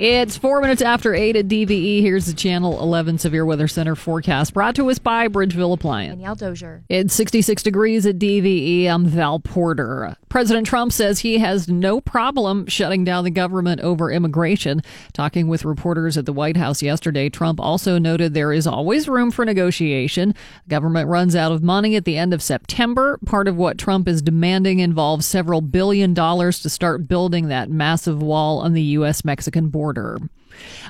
It's four minutes after eight at DVE. Here's the Channel 11 Severe Weather Center forecast brought to us by Bridgeville Appliance. Danielle Dozier. It's 66 degrees at DVE. I'm Val Porter. President Trump says he has no problem shutting down the government over immigration. Talking with reporters at the White House yesterday, Trump also noted there is always room for negotiation. Government runs out of money at the end of September. Part of what Trump is demanding involves several billion dollars to start building that massive wall on the U.S. Mexican border.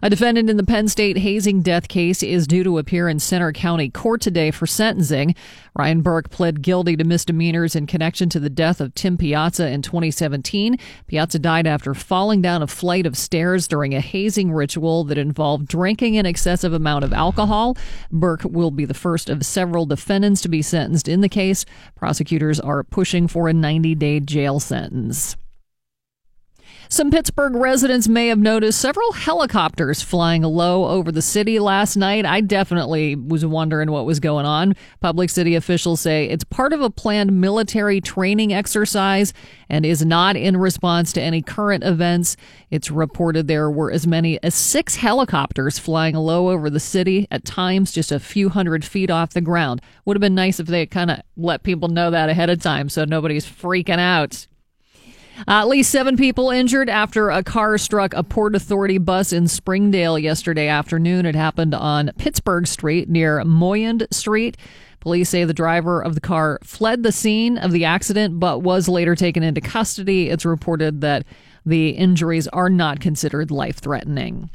A defendant in the Penn State hazing death case is due to appear in Centre County Court today for sentencing. Ryan Burke pled guilty to misdemeanors in connection to the death of Tim Piazza in 2017. Piazza died after falling down a flight of stairs during a hazing ritual that involved drinking an excessive amount of alcohol. Burke will be the first of several defendants to be sentenced in the case. Prosecutors are pushing for a 90 day jail sentence. Some Pittsburgh residents may have noticed several helicopters flying low over the city last night. I definitely was wondering what was going on. Public city officials say it's part of a planned military training exercise and is not in response to any current events. It's reported there were as many as six helicopters flying low over the city, at times just a few hundred feet off the ground. Would have been nice if they kind of let people know that ahead of time so nobody's freaking out. Uh, at least seven people injured after a car struck a Port Authority bus in Springdale yesterday afternoon. It happened on Pittsburgh Street near Moyand Street. Police say the driver of the car fled the scene of the accident but was later taken into custody. It's reported that the injuries are not considered life threatening.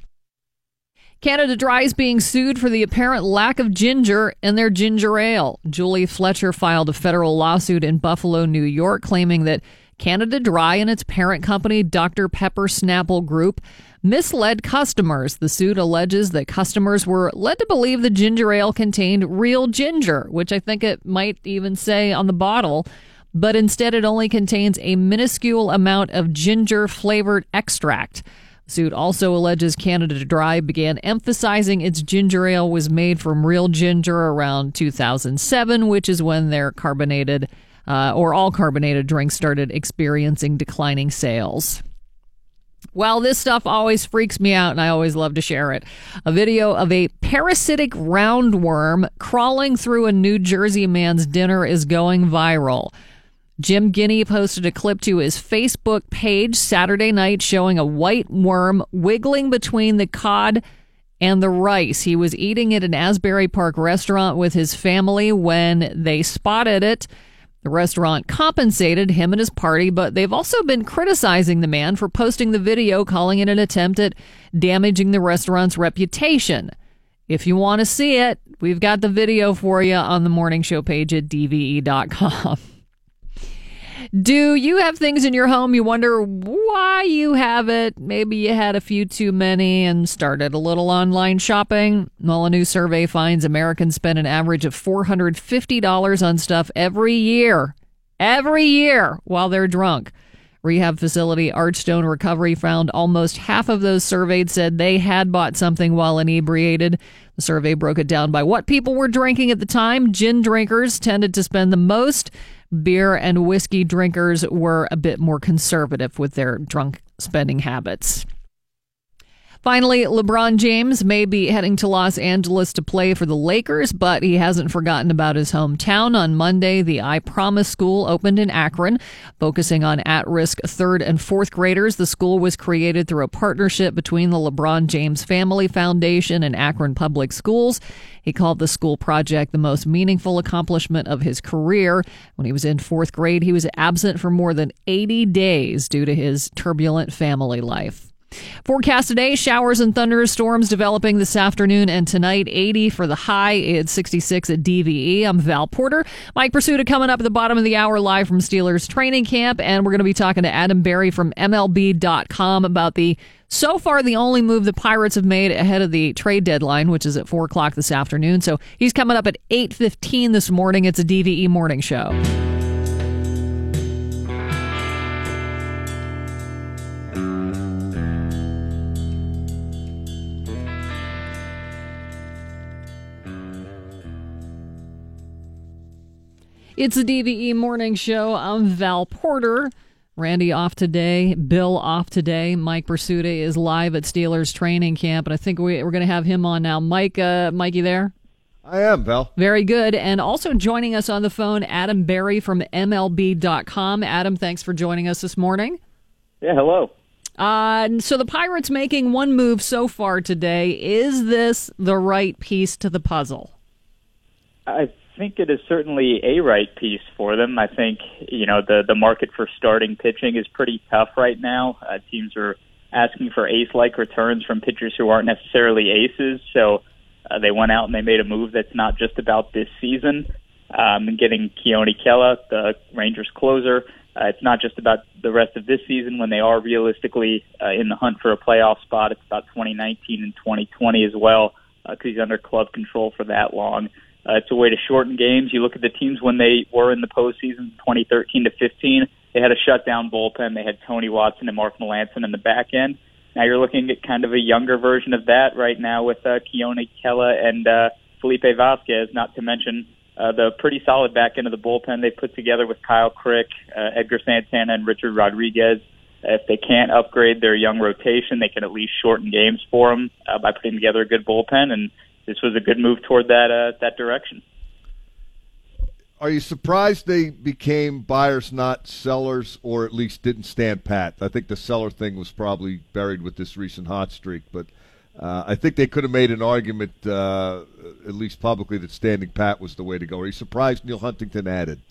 Canada Dry is being sued for the apparent lack of ginger in their ginger ale. Julie Fletcher filed a federal lawsuit in Buffalo, New York, claiming that Canada Dry and its parent company, Dr. Pepper Snapple Group, misled customers. The suit alleges that customers were led to believe the ginger ale contained real ginger, which I think it might even say on the bottle, but instead it only contains a minuscule amount of ginger flavored extract. The suit also alleges Canada Dry began emphasizing its ginger ale was made from real ginger around 2007, which is when their carbonated uh, or all carbonated drinks started experiencing declining sales. Well, this stuff always freaks me out, and I always love to share it. A video of a parasitic roundworm crawling through a New Jersey man's dinner is going viral. Jim Guinea posted a clip to his Facebook page Saturday night showing a white worm wiggling between the cod and the rice. He was eating at an Asbury Park restaurant with his family when they spotted it. The restaurant compensated him and his party, but they've also been criticizing the man for posting the video, calling it an attempt at damaging the restaurant's reputation. If you want to see it, we've got the video for you on the morning show page at dve.com. Do you have things in your home you wonder why you have it? Maybe you had a few too many and started a little online shopping. Well, a new survey finds Americans spend an average of $450 on stuff every year. Every year while they're drunk. Rehab facility Archstone Recovery found almost half of those surveyed said they had bought something while inebriated. The survey broke it down by what people were drinking at the time. Gin drinkers tended to spend the most beer and whiskey drinkers were a bit more conservative with their drunk spending habits. Finally, LeBron James may be heading to Los Angeles to play for the Lakers, but he hasn't forgotten about his hometown. On Monday, the I Promise School opened in Akron, focusing on at risk third and fourth graders. The school was created through a partnership between the LeBron James Family Foundation and Akron Public Schools. He called the school project the most meaningful accomplishment of his career. When he was in fourth grade, he was absent for more than 80 days due to his turbulent family life. Forecast today showers and thunderstorms developing this afternoon and tonight. 80 for the high. It's 66 at DVE. I'm Val Porter. Mike Prisuta coming up at the bottom of the hour live from Steelers training camp. And we're going to be talking to Adam Berry from MLB.com about the so far the only move the Pirates have made ahead of the trade deadline, which is at 4 o'clock this afternoon. So he's coming up at 8.15 this morning. It's a DVE morning show. It's the DVE Morning Show. I'm Val Porter. Randy off today. Bill off today. Mike Prisuta is live at Steelers training camp, and I think we, are going to have him on now. Mike, uh, Mikey, there. I am, Val. Very good. And also joining us on the phone, Adam Berry from MLB.com. Adam, thanks for joining us this morning. Yeah, hello. Uh, so the Pirates making one move so far today. Is this the right piece to the puzzle? I think it is certainly a right piece for them. I think you know the the market for starting pitching is pretty tough right now. Uh, teams are asking for ace-like returns from pitchers who aren't necessarily aces. So uh, they went out and they made a move that's not just about this season. Um, and getting Keone Kela, the Rangers closer, uh, it's not just about the rest of this season when they are realistically uh, in the hunt for a playoff spot. It's about 2019 and 2020 as well because uh, he's under club control for that long. Uh, it's a way to shorten games. You look at the teams when they were in the postseason, 2013 to 15. They had a shutdown bullpen. They had Tony Watson and Mark Melancon in the back end. Now you're looking at kind of a younger version of that right now with uh, Keone Kela and uh, Felipe Vasquez. Not to mention uh, the pretty solid back end of the bullpen they put together with Kyle Crick, uh, Edgar Santana, and Richard Rodriguez. If they can't upgrade their young rotation, they can at least shorten games for them uh, by putting together a good bullpen and this was a good move toward that uh, that direction. Are you surprised they became buyers, not sellers, or at least didn't stand pat? I think the seller thing was probably buried with this recent hot streak, but uh, I think they could have made an argument, uh, at least publicly, that standing pat was the way to go. Are you surprised Neal Huntington added?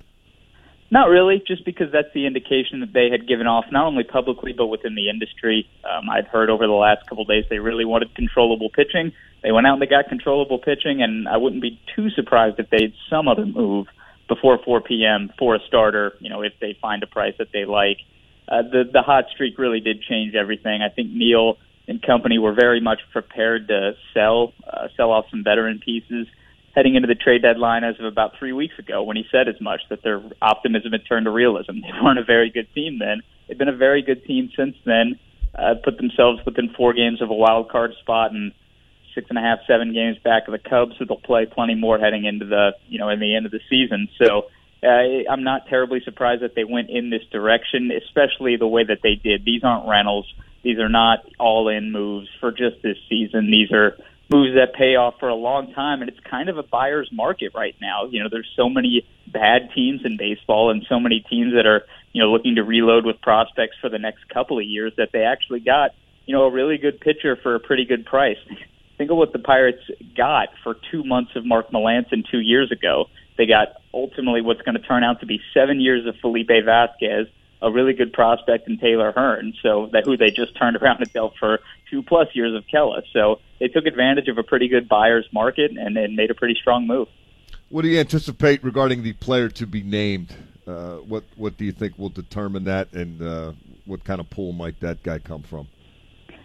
Not really, just because that's the indication that they had given off, not only publicly but within the industry. Um, I've heard over the last couple of days they really wanted controllable pitching. They went out and they got controllable pitching, and I wouldn't be too surprised if they had some other move before 4 p.m. for a starter. You know, if they find a price that they like. Uh, the the hot streak really did change everything. I think Neal and company were very much prepared to sell uh, sell off some veteran pieces heading into the trade deadline as of about three weeks ago when he said as much that their optimism had turned to realism. They weren't a very good team then. They've been a very good team since then. Uh, put themselves within four games of a wild card spot and six and a half, seven games back of the Cubs, so they'll play plenty more heading into the you know in the end of the season. So uh, I'm not terribly surprised that they went in this direction, especially the way that they did. These aren't rentals. These are not all-in moves for just this season. These are moves that pay off for a long time and it's kind of a buyer's market right now. You know, there's so many bad teams in baseball and so many teams that are, you know, looking to reload with prospects for the next couple of years that they actually got, you know, a really good pitcher for a pretty good price. Think of what the Pirates got for 2 months of Mark Melancon 2 years ago. They got ultimately what's going to turn out to be 7 years of Felipe Vasquez a really good prospect in Taylor Hearn, so that who they just turned around and dealt for two plus years of Kela. So they took advantage of a pretty good buyer's market and, and made a pretty strong move. What do you anticipate regarding the player to be named? Uh, what what do you think will determine that, and uh, what kind of pool might that guy come from?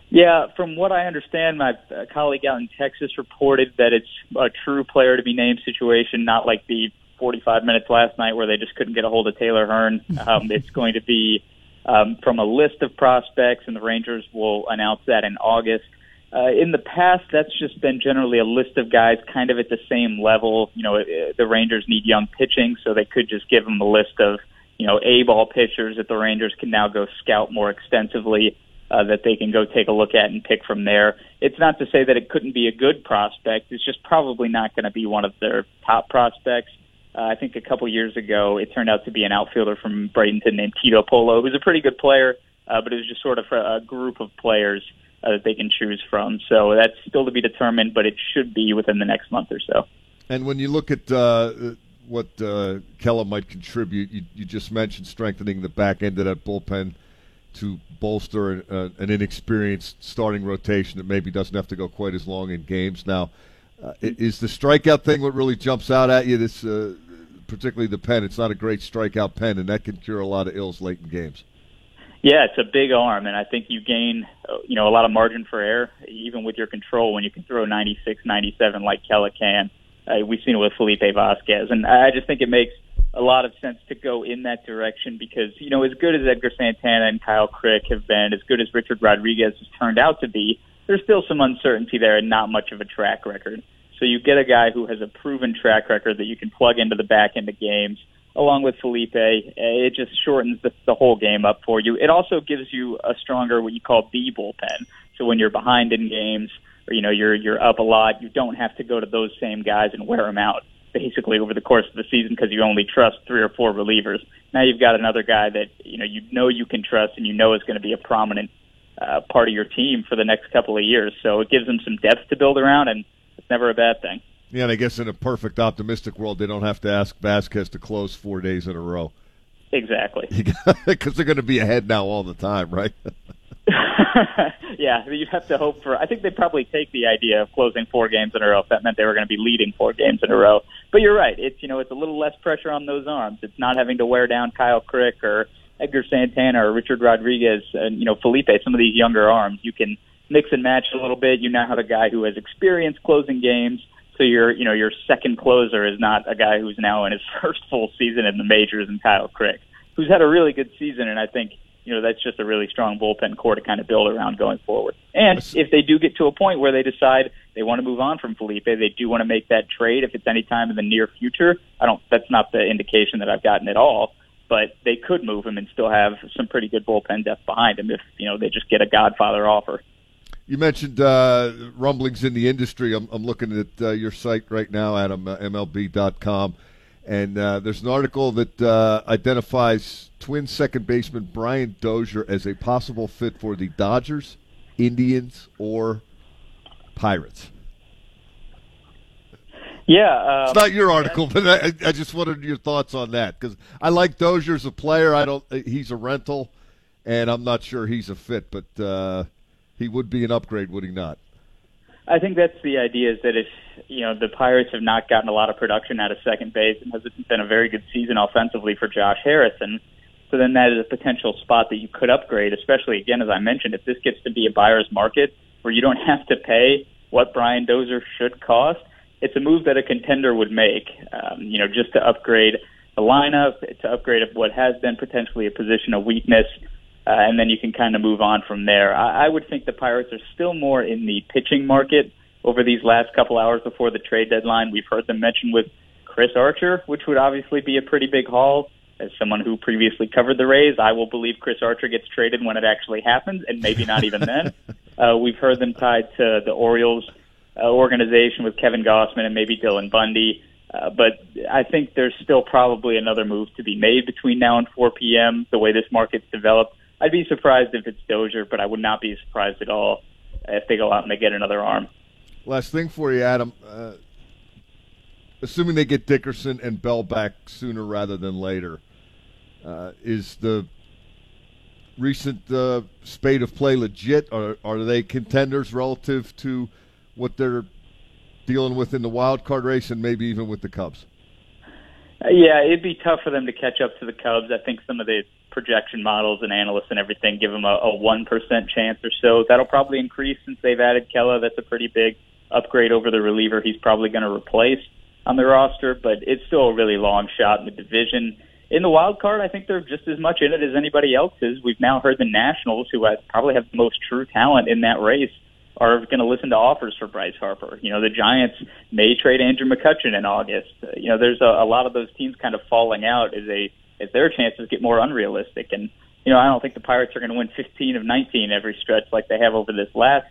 Yeah, from what I understand, my uh, colleague out in Texas reported that it's a true player to be named situation, not like the 45 minutes last night where they just couldn't get a hold of Taylor Hearn. Um, it's going to be um, from a list of prospects, and the Rangers will announce that in August. Uh, in the past, that's just been generally a list of guys kind of at the same level. You know, uh, the Rangers need young pitching, so they could just give them a list of, you know, A-ball pitchers that the Rangers can now go scout more extensively, uh, that they can go take a look at and pick from there. It's not to say that it couldn't be a good prospect. It's just probably not going to be one of their top prospects. Uh, I think a couple years ago, it turned out to be an outfielder from Bradenton named Tito Polo, who's a pretty good player, uh, but it was just sort of a group of players uh, that they can choose from. So that's still to be determined, but it should be within the next month or so. And when you look at uh, what uh, Kela might contribute, you, you just mentioned strengthening the back end of that bullpen to bolster an, uh, an inexperienced starting rotation that maybe doesn't have to go quite as long in games. Now, uh, is the strikeout thing what really jumps out at you? This, uh, particularly the pen. It's not a great strikeout pen, and that can cure a lot of ills late in games. Yeah, it's a big arm, and I think you gain, uh, you know, a lot of margin for error, even with your control when you can throw 96, 97 like Kela can. Uh, we've seen it with Felipe Vasquez, and I just think it makes a lot of sense to go in that direction because, you know, as good as Edgar Santana and Kyle Crick have been, as good as Richard Rodriguez has turned out to be, there's still some uncertainty there and not much of a track record. So you get a guy who has a proven track record that you can plug into the back end of games, along with Felipe. It just shortens the, the whole game up for you. It also gives you a stronger what you call B bullpen. So when you're behind in games, or you know you're you're up a lot, you don't have to go to those same guys and wear them out basically over the course of the season because you only trust three or four relievers. Now you've got another guy that you know you know you can trust and you know is going to be a prominent uh, part of your team for the next couple of years. So it gives them some depth to build around, and it's never a bad thing. Yeah, and I guess in a perfect optimistic world, they don't have to ask Vasquez to close four days in a row. Exactly. Because they're going to be ahead now all the time, right? yeah, you have to hope for. I think they'd probably take the idea of closing four games in a row if that meant they were going to be leading four games in a row. But you're right. It's you know it's a little less pressure on those arms. It's not having to wear down Kyle Crick or Edgar Santana or Richard Rodriguez and you know Felipe, some of these younger arms, you can mix and match a little bit. You now have a guy who has experience closing games, so your you know your second closer is not a guy who's now in his first full season in the majors and Kyle Crick, who's had a really good season, and I think you know that's just a really strong bullpen core to kind of build around going forward. And if they do get to a point where they decide they want to move on from Felipe, they do want to make that trade. If it's any time in the near future, I don't. That's not the indication that I've gotten at all but they could move him and still have some pretty good bullpen depth behind him if you know they just get a Godfather offer. You mentioned uh, rumblings in the industry. I'm, I'm looking at uh, your site right now, Adam, uh, MLB.com, And uh, there's an article that uh, identifies twin second baseman Brian Dozier as a possible fit for the Dodgers, Indians, or Pirates. Yeah, it's not your article, but I, I just wanted your thoughts on that because I like Dozier as a player. I don't. He's a rental, and I'm not sure he's a fit, but uh, he would be an upgrade, would he not? I think that's the idea. Is that if you know the Pirates have not gotten a lot of production out of second base, and has it been a very good season offensively for Josh Harrison. So then that is a potential spot that you could upgrade, especially again as I mentioned, if this gets to be a buyer's market where you don't have to pay what Brian Dozier should cost it's a move that a contender would make. Um, you know, just to upgrade the lineup, to upgrade what has been potentially a position of weakness, uh, and then you can kind of move on from there. I, I would think the Pirates are still more in the pitching market over these last couple hours before the trade deadline. We've heard them mention with Chris Archer, which would obviously be a pretty big haul. As someone who previously covered the Rays, I will believe Chris Archer gets traded when it actually happens, and maybe not even then. Uh, we've heard them tied to the Orioles uh, organization with Kevin Gausman and maybe Dylan Bundy. Uh, but I think there's still probably another move to be made between now and 4 p.m. The way this market's developed, I'd be surprised if it's Dozier, but I would not be surprised at all if they go out and they get another arm. Last thing for you, Adam. Uh, assuming they get Dickerson and Bell back sooner rather than later, uh, is the recent uh, spate of play legit? Are they contenders relative to what they're dealing with in the wild card race and maybe even with the Cubs? Uh, yeah, it'd be tough for them to catch up to the Cubs. I think some of the projection models and analysts and everything give them a one percent chance or so. That'll probably increase since they've added Kela. That's a pretty big upgrade over the reliever he's probably going to replace on the roster, but it's still a really long shot in the division. In the wild card, I think they're just as much in it as anybody else is. We've now heard the Nationals, who probably have the most true talent in that race, are going to listen to offers for Bryce Harper. You know, the Giants may trade Andrew McCutchen in August. Uh, you know, there's a, a lot of those teams kind of falling out as they as their chances get more unrealistic. And you know, I don't think the Pirates are going to win 15 of 19 every stretch like they have over this last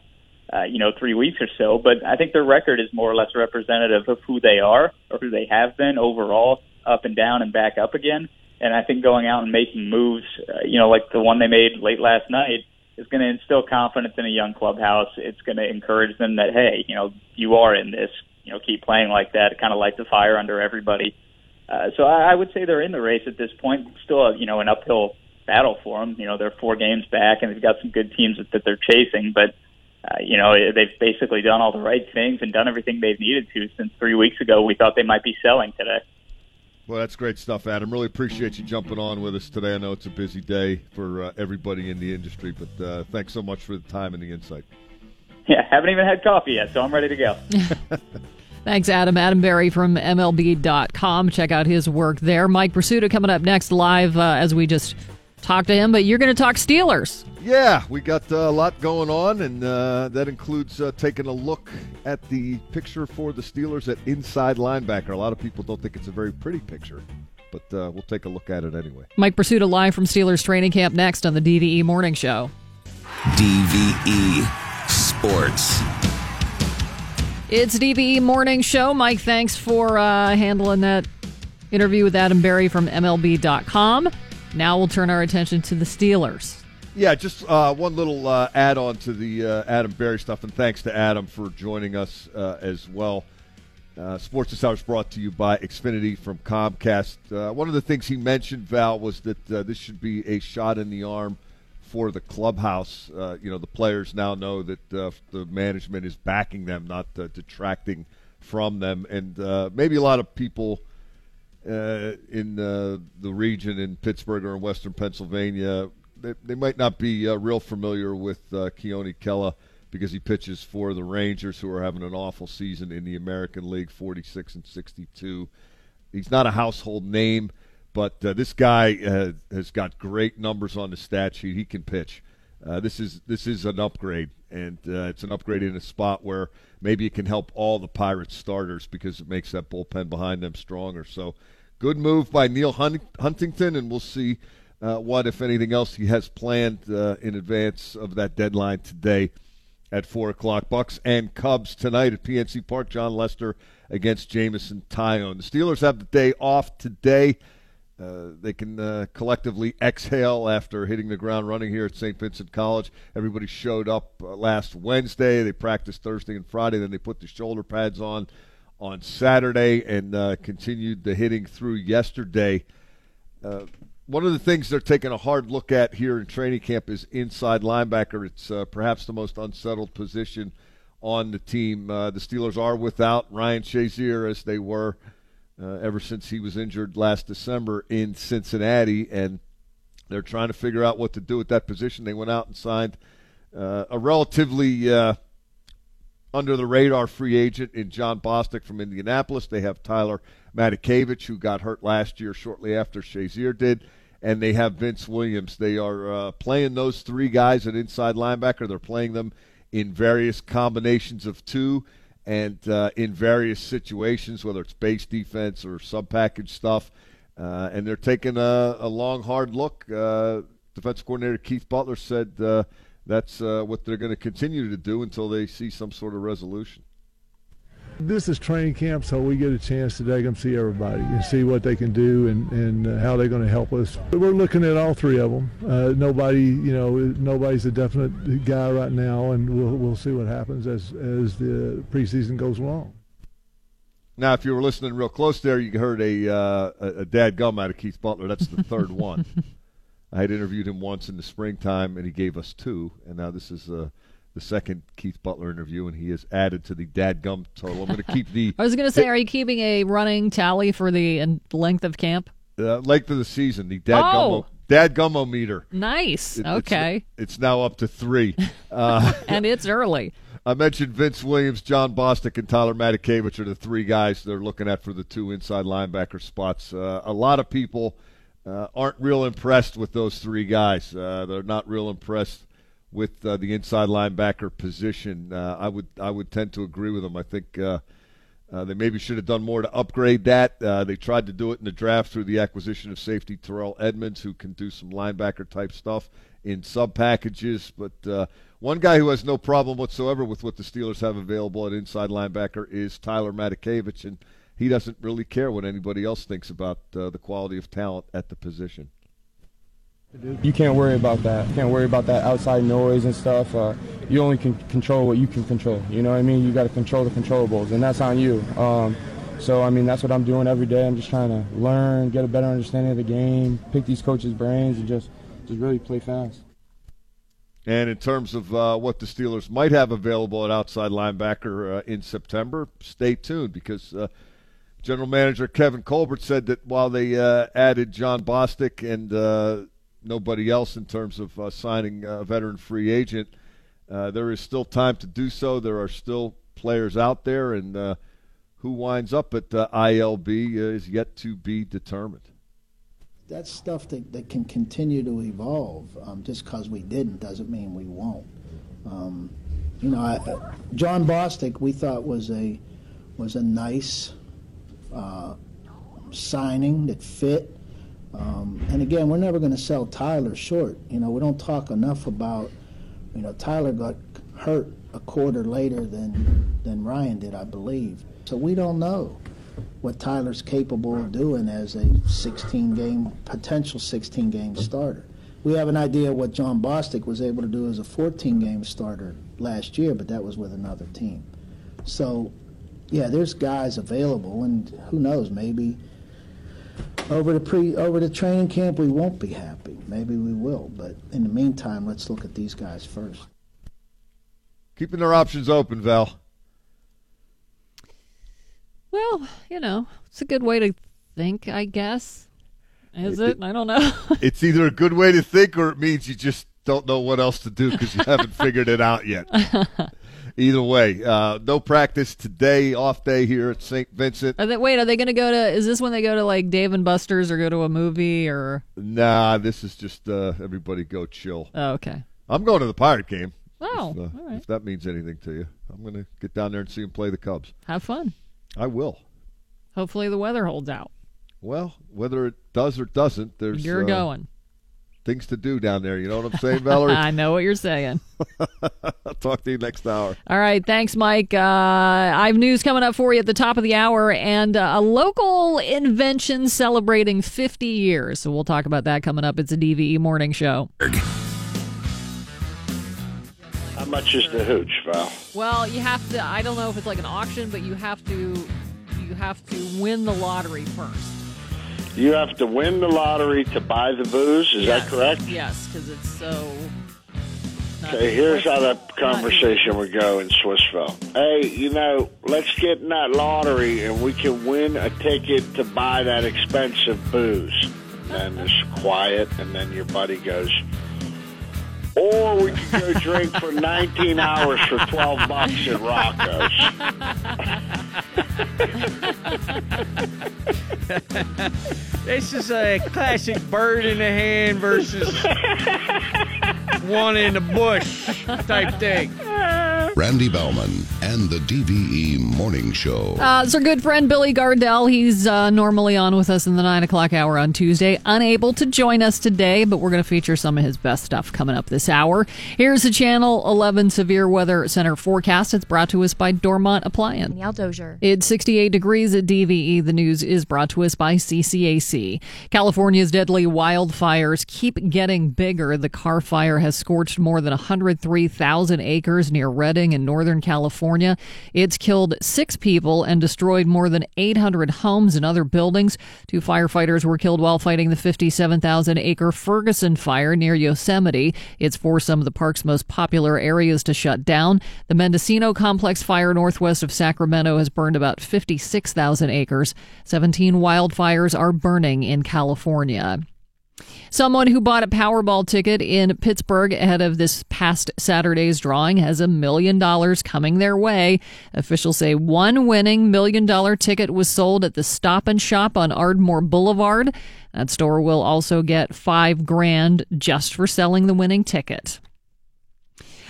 uh, you know three weeks or so. But I think their record is more or less representative of who they are or who they have been overall, up and down and back up again. And I think going out and making moves, uh, you know, like the one they made late last night is going to instill confidence in a young clubhouse. It's going to encourage them that hey, you know, you are in this. You know, keep playing like that. Kind of light the fire under everybody. Uh, so I, I would say they're in the race at this point. Still, a, you know, an uphill battle for them. You know, they're four games back, and they've got some good teams that, that they're chasing. But uh, you know, they've basically done all the right things and done everything they've needed to since three weeks ago. We thought they might be selling today. Well, that's great stuff, Adam. Really appreciate you jumping on with us today. I know it's a busy day for uh, everybody in the industry, but uh, thanks so much for the time and the insight. Yeah, haven't even had coffee yet, so I'm ready to go. Thanks, Adam. Adam Berry from MLB.com. Check out his work there. Mike Prisuta coming up next live uh, as we just talked to him, but you're going to talk Steelers. Yeah, we got uh, a lot going on, and uh, that includes uh, taking a look at the picture for the Steelers at inside linebacker. A lot of people don't think it's a very pretty picture, but uh, we'll take a look at it anyway. Mike Prisuta live from Steelers training camp next on the DVE Morning Show. DVE Sports. It's DVE Morning Show. Mike, thanks for uh, handling that interview with Adam Berry from MLB.com. Now we'll turn our attention to the Steelers. Yeah, just uh, one little uh, add on to the uh, Adam Berry stuff, and thanks to Adam for joining us uh, as well. Uh, Sports This Hour is brought to you by Xfinity from Comcast. Uh, one of the things he mentioned, Val, was that this should be a shot in the arm for the clubhouse. you know, the players now know that the management is backing them, not detracting from them, and maybe a lot of people. Uh, in uh, the region in Pittsburgh or in Western Pennsylvania they, they might not be uh, real familiar with uh, Keone Kela because he pitches for the Rangers, who are having an awful season in the American League, 46 and 62. He's not a household name, but uh, this guy uh, has got great numbers on the stat sheet. He can pitch. Uh, this is this is an upgrade, and uh, it's an upgrade in a spot where maybe it can help all the Pirates starters because it makes that bullpen behind them stronger. So, good move by Neal Huntington, and we'll see uh, what, if anything else, he has planned uh, in advance of that deadline today at 4 o'clock. Bucs and Cubs tonight at PNC Park. Jon Lester against Jameson Taillon. The Steelers have the day off today. Uh, they can uh, collectively exhale after hitting the ground running here at St. Vincent College. Everybody showed up uh, last Wednesday. They practiced Thursday and Friday. Then they put the shoulder pads on on Saturday and uh, continued the hitting through yesterday. Uh, one of the things they're taking a hard look at here in training camp is inside linebacker. It's perhaps the most unsettled position on the team. the Steelers are without Ryan Shazier as they were uh, ever since he was injured last December in Cincinnati, and they're trying to figure out what to do with that position. They went out and signed uh, a relatively uh, under the radar free agent in Jon Bostic from Indianapolis. They have Tyler Matakevich, who got hurt last year shortly after Shazier did. And they have Vince Williams. They are uh, playing those three guys at inside linebacker. They're playing them in various combinations of two and uh, in various situations, whether it's base defense or sub package stuff. Uh, and they're taking a, a long, hard look. Uh, defensive coordinator Keith Butler said uh, that's uh, what they're going to continue to do until they see some sort of resolution. This is training camp, so we get a chance to take them see everybody and see what they can do and, and uh, how they're going to help us. We're looking at all three of them. Uh, nobody, you know, nobody's a definite guy right now, and we'll we'll see what happens as as the preseason goes along. Now, if you were listening real close there, you heard a uh, a dad gum out of Keith Butler. That's the third one. I had interviewed him once in the springtime, and he gave us two, and now this is uh, the second Keith Butler interview, and he has added to the Dad dadgum total. I'm going to keep the. I was going to say, are you keeping a running tally for the length of camp? Uh, length of the season, the dadgummo, oh. dadgummo meter. Nice. It, okay. It's, it's, now up to three. Uh, and it's early. I mentioned Vince Williams, Jon Bostic, and Tyler Matakevich are the three guys they're looking at for the two inside linebacker spots. Uh, a lot of people uh, aren't real impressed with those three guys. Uh, they're not real impressed with uh, the inside linebacker position. Uh, I would I would tend to agree with them. I think uh, uh they maybe should have done more to upgrade that. Uh, they tried to do it in the draft through the acquisition of safety Terrell Edmunds, who can do some linebacker type stuff in sub packages. But uh, one guy who has no problem whatsoever with what the Steelers have available at inside linebacker is Tyler Matakevich, and he doesn't really care what anybody else thinks about the quality of talent at the position. You can't worry about that. You can't worry about that outside noise and stuff. Uh, you only can control what you can control. You know what I mean? You got to control the controllables, and that's on you. Um, so, I mean, that's what I'm doing every day. I'm just trying to learn, get a better understanding of the game, pick these coaches' brains, and just, just really play fast. And in terms of uh, what the Steelers might have available at outside linebacker uh, in September, stay tuned because uh, General Manager Kevin Colbert said that while they uh, added Jon Bostic and uh, nobody else in terms of uh, signing a veteran free agent. Uh, there is still time to do so. There are still players out there, and uh, who winds up at uh, ILB is yet to be determined. That's stuff that, that can continue to evolve. Um, just because we didn't doesn't mean we won't. Um, you know, I, Jon Bostic we thought was a was a nice uh, signing that fit. Um, and again, we're never going to sell Tyler short. You know, we don't talk enough about, you know, Tyler got hurt a quarter later than than Ryan did, I believe. So we don't know what Tyler's capable of doing as a 16 game potential 16 game starter. We have an idea what Jon Bostic was able to do as a 14 game starter last year, but that was with another team. So, yeah, there's guys available, and who knows, maybe over the pre over the training camp, we won't be happy. Maybe we will, but in the meantime, let's look at these guys first. Keeping their options open, Val. Well, you know, it's a good way to think, I guess. Is it? it? I don't know. it's either a good way to think or it means you just don't know what else to do because you haven't figured it out yet. either way, uh, no practice today. Off day here at St. Vincent. Are they, wait, are they going to go to? Is this when they go to like Dave and Buster's or go to a movie or? Nah, this is just uh, everybody go chill. Oh, okay. I'm going to the Pirate game. Oh, if, uh, if that means anything to you, I'm going to get down there and see them play the Cubs. Have fun. I will. Hopefully the weather holds out. Well, whether it does or doesn't, there's you're uh, going things to do down there. You know what I'm saying, Valerie? I know what you're saying. I'll talk to you next hour. All right, thanks, Mike. Uh, I have news coming up for you at the top of the hour and uh, a local invention celebrating 50 years. So we'll talk about that coming up. It's a DVE morning show. How much is the hooch, Val? Well, you have to. I don't know if it's like an auction, but you have to. You have to win the lottery first. You have to win the lottery to buy the booze. Is Yes. that correct? Yes, because it's so. Okay, here's how that conversation would go in Swissvale. Hey, you know, let's get in that lottery and we can win a ticket to buy that expensive booze. And then it's quiet, and then your buddy goes, or we could go drink for 19 hours for 12 bucks at Rocco's. This is a classic bird in the hand versus one in the bush type thing. Randy Bauman and the DVE Morning Show. Uh, it's our good friend Billy Gardell. He's uh, normally on with us in the 9 o'clock hour on Tuesday. Unable to join us today, but we're going to feature some of his best stuff coming up this hour. Here's the Channel 11 Severe Weather Center forecast. It's brought to us by Dormont Appliance. Danielle Dozier. It's 68 degrees at DVE. The news is brought to us by CCAC. California's deadly wildfires keep getting bigger. The Carr Fire has scorched more than 103,000 acres near Redding in Northern California. It's killed six people and destroyed more than 800 homes and other buildings. Two firefighters were killed while fighting the 57,000 acre Ferguson fire near Yosemite. It's forced some of the park's most popular areas to shut down. The Mendocino Complex fire northwest of Sacramento has burned about 56,000 acres. 17 wildfires are burning in California. Someone who bought a Powerball ticket in Pittsburgh ahead of this past Saturday's drawing has a million dollars coming their way. Officials say one winning million dollar ticket was sold at the Stop and Shop on Ardmore Boulevard. That store will also get five grand just for selling the winning ticket.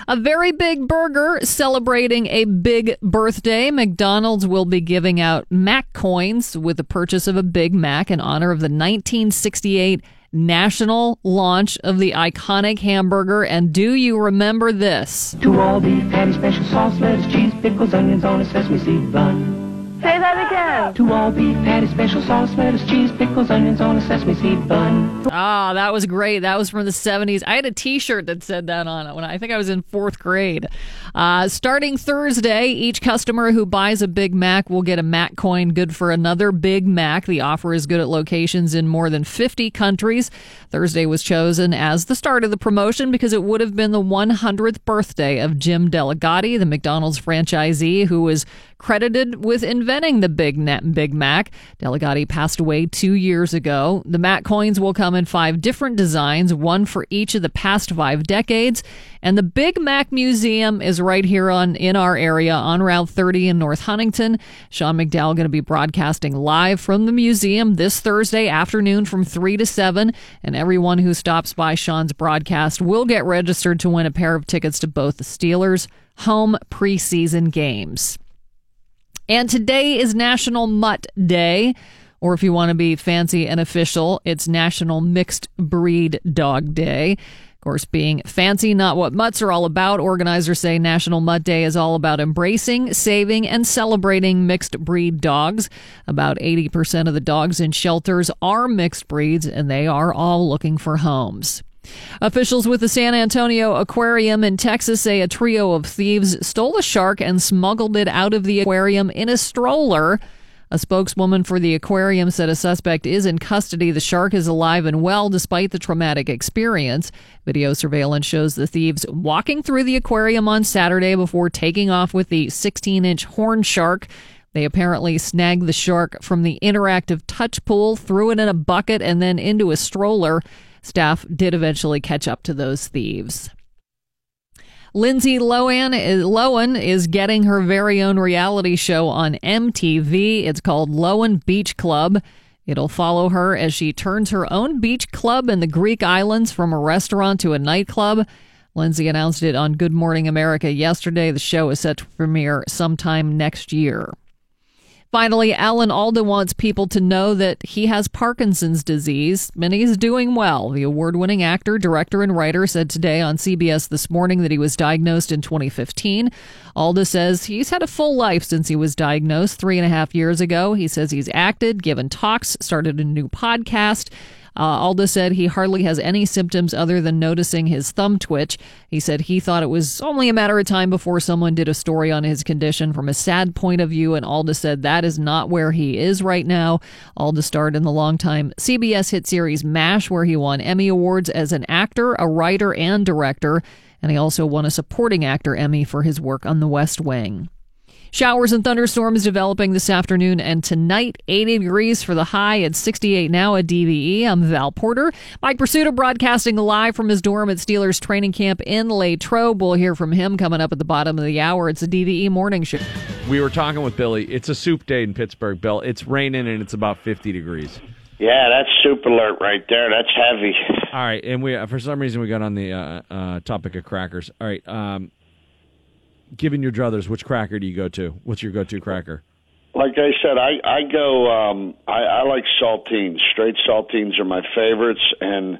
A very big burger celebrating a big birthday. McDonald's will be giving out Mac coins with the purchase of a Big Mac in honor of the 1968 national launch of the iconic hamburger. And do you remember this? To all beef special sauce, lettuce, cheese, pickles, onions on a sesame seed bun. Say that again. To all beef patty, special sauce, lettuce, cheese, pickles, onions on a sesame seed bun. Ah, that was great. That was from the 70s. I had a t shirt that said that on it when I, I think I was in fourth grade. Uh, starting Thursday, each customer who buys a Big Mac will get a Mac coin good for another Big Mac. The offer is good at locations in more than 50 countries. Thursday was chosen as the start of the promotion because it would have been the 100th birthday of Jim Delligatti, the McDonald's franchisee who was credited with inventing the Big, Na- Big Mac. Delligatti passed away two years ago. The Mac coins will come in five different designs, one for each of the past five decades. And the Big Mac Museum is right here on in our area on Route 30 in North Huntington. Sean McDowell going to be broadcasting live from the museum this Thursday afternoon from 3 to 7. And everyone who stops by Sean's broadcast will get registered to win a pair of tickets to both the Steelers' home preseason games. And today is National Mutt Day. Or if you want to be fancy and official, it's National Mixed Breed Dog Day. Of course, being fancy, not what mutts are all about. Organizers say National Mutt Day is all about embracing, saving, and celebrating mixed breed dogs. About 80% of the dogs in shelters are mixed breeds, and they are all looking for homes. Officials with the San Antonio Aquarium in Texas say a trio of thieves stole a shark and smuggled it out of the aquarium in a stroller. A spokeswoman for the aquarium said a suspect is in custody. The shark is alive and well despite the traumatic experience. Video surveillance shows the thieves walking through the aquarium on Saturday before taking off with the 16 inch horn shark. They apparently snagged the shark from the interactive touch pool, threw it in a bucket, and then into a stroller. Staff did eventually catch up to those thieves. Lindsay Lohan is, Lohan is getting her very own reality show on MTV. It's called Lohan Beach Club. It'll follow her as she turns her own beach club in the Greek islands from a restaurant to a nightclub. Lindsay announced it on Good Morning America yesterday. The show is set to premiere sometime next year. Finally, Alan Alda wants people to know that he has Parkinson's disease and he's doing well. The award winning actor, director, and writer said today on CBS This Morning that he was diagnosed in 2015. Alda says he's had a full life since he was diagnosed three and a half years ago. He says he's acted, given talks, started a new podcast. Uh, Alda said he hardly has any symptoms other than noticing his thumb twitch. He said he thought it was only a matter of time before someone did a story on his condition from a sad point of view, and Alda said that is not where he is right now. Alda starred in the longtime CBS hit series MASH, where he won Emmy Awards as an actor, a writer, and director, and he also won a supporting actor Emmy for his work on The West Wing. Showers and thunderstorms developing this afternoon and tonight. 80 degrees for the high at 68 now at DVE. I'm Val Porter. Mike Prisuta broadcasting live from his dorm at Steelers training camp in Latrobe. We'll hear from him coming up at the bottom of the hour. It's a DVE morning show. We were talking with Billy. It's a soup day in Pittsburgh, Bill. It's raining and it's about 50 degrees. Yeah, that's soup alert right there. That's heavy. All right, and we for some reason we got on the uh, uh, topic of crackers. All right, um, given your druthers, which cracker do you go to? What's your go-to cracker? Like I said, I I go. Um, I, I like saltines. Straight saltines are my favorites, and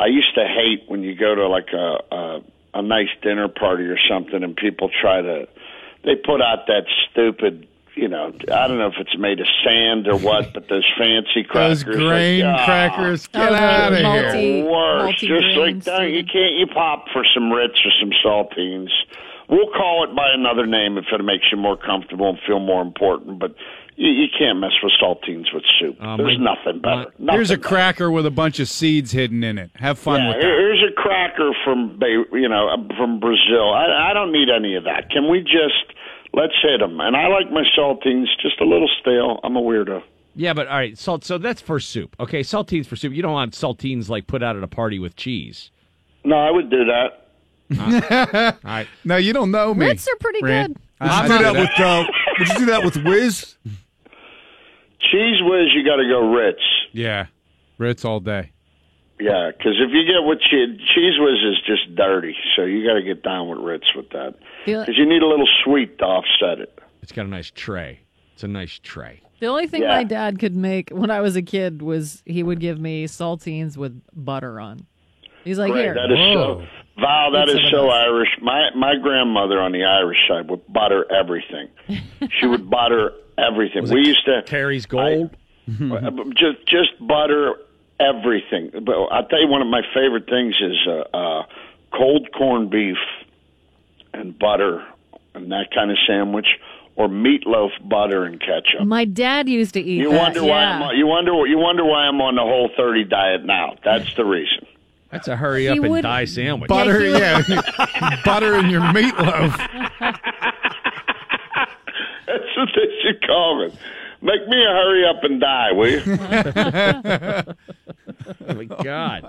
I used to hate when you go to like a a, a nice dinner party or something, and people try to they put out that stupid. You know, I don't know if it's made of sand or what, but those fancy crackers, Those grain like, ah, crackers, Oh, get the out of multi- here. worse. Just like multi-grains, don't, you can't you pop for some Ritz or some saltines. We'll call it by another name if it makes you more comfortable and feel more important. But you, you can't mess with saltines with soup. Uh, There's nothing better. Nothing Here's a better. cracker with a bunch of seeds hidden in it. Have fun Yeah, with that. here's a cracker from you know uh, from Brazil. I, I don't need any of that. Can we just let's hit them? And I like my saltines just a little stale. I'm a weirdo. Yeah, but all right, salt. So that's for soup. Okay, saltines for soup. You don't want saltines like put out at a party with cheese. No, I would do that. All right. No, you don't know me. Ritz are pretty Rand. good. I- I Would you do do that with uh, Would you do that with Whiz? Cheese whiz, you got to go Ritz. Yeah, Ritz all day. Yeah, because if you get with cheese, cheese whiz is just dirty, so you got to get down with Ritz with that. Feel- Because you need a little sweet to offset it. It's got a nice tray. It's a nice tray. The only thing Yeah. my dad could make when I was a kid was he would give me saltines with butter on. He's like, Great, here. that is so. Val, that It's is so so nice. Irish. My my grandmother on the Irish side would butter everything. she would butter everything. we used to Terry's Gold. uh, just just butter everything. But I'll tell you, one of my favorite things is uh, uh, cold corned beef and butter and that kind of sandwich, or meatloaf, butter, and ketchup. My dad used to eat You that. wonder why yeah. I'm on, you wonder you wonder why I'm on the whole thirty diet now. That's the reason. That's a hurry up and die sandwich. Butter, he yeah, butter in your meatloaf. That's what they should call it. Make me a hurry up and die, will you? Oh my God.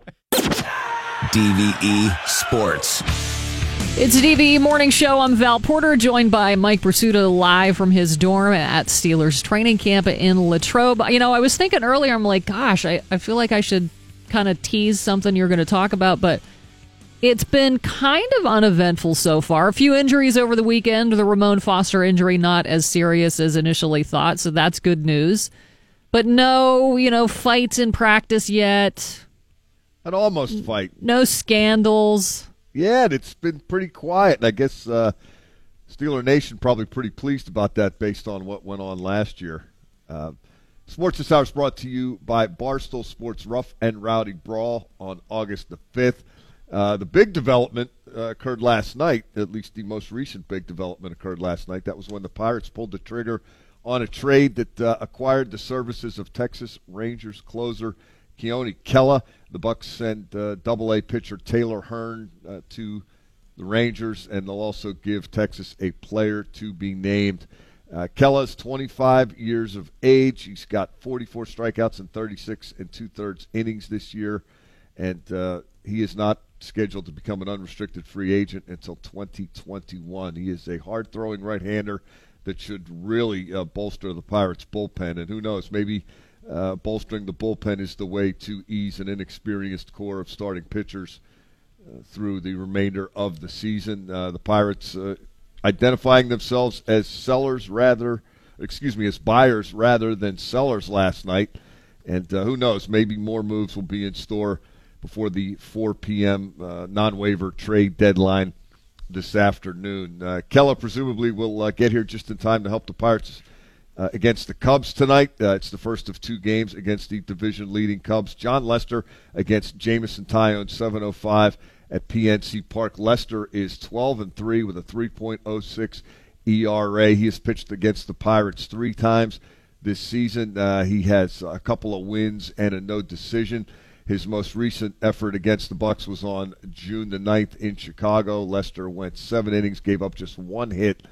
DVE Sports. It's a DVE morning show. I'm Val Porter, joined by Mike Prisuta live from his dorm at Steelers training camp in Latrobe. You know, I was thinking earlier, I'm like, gosh, I, I feel like I should kind of tease something you're going to talk about, but it's been kind of uneventful so far. A few injuries over the weekend. The Ramon Foster injury, not as serious as initially thought, so that's good news. But no, you know, fights in practice yet. An almost fight. No scandals. Yeah, and it's been pretty quiet. And I guess uh, Steeler Nation probably pretty pleased about that based on what went on last year. Uh, Sports this hour is brought to you by Barstool Sports Rough and Rowdy Brawl on August the 5th. Uh, the big development uh, occurred last night, at least the most recent big development occurred last night. That was when the Pirates pulled the trigger on a trade that uh, acquired the services of Texas Rangers closer Keone Kela. The Bucs send uh, Double A pitcher Taylor Hearn uh, to the Rangers, and they'll also give Texas a player to be named. Uh, Kela's 25 years of age. He's got 44 strikeouts and 36 and two thirds innings this year, and uh, he is not scheduled to become an unrestricted free agent until 2021. He is a hard throwing right hander that should really uh, bolster the Pirates' bullpen, and who knows, maybe uh, bolstering the bullpen is the way to ease an inexperienced core of starting pitchers uh, through the remainder of the season. Uh, the Pirates identifying themselves as sellers rather excuse me, as buyers rather than sellers last night. And uh, who knows, maybe more moves will be in store before the 4 p.m. Uh, non-waiver trade deadline this afternoon. Uh, Kela presumably will uh, get here just in time to help the Pirates uh, against the Cubs tonight. Uh, it's the first of two games against the division-leading Cubs. Jon Lester against Jameson Taillon, 7:05 at PNC Park. Lester is 12 and three with a 3.06 ERA. He has pitched against the Pirates three times this season. Uh, he has a couple of wins and a no decision. His most recent effort against the Bucs was on June the 9th in Chicago. Lester went seven innings, gave up just one hit,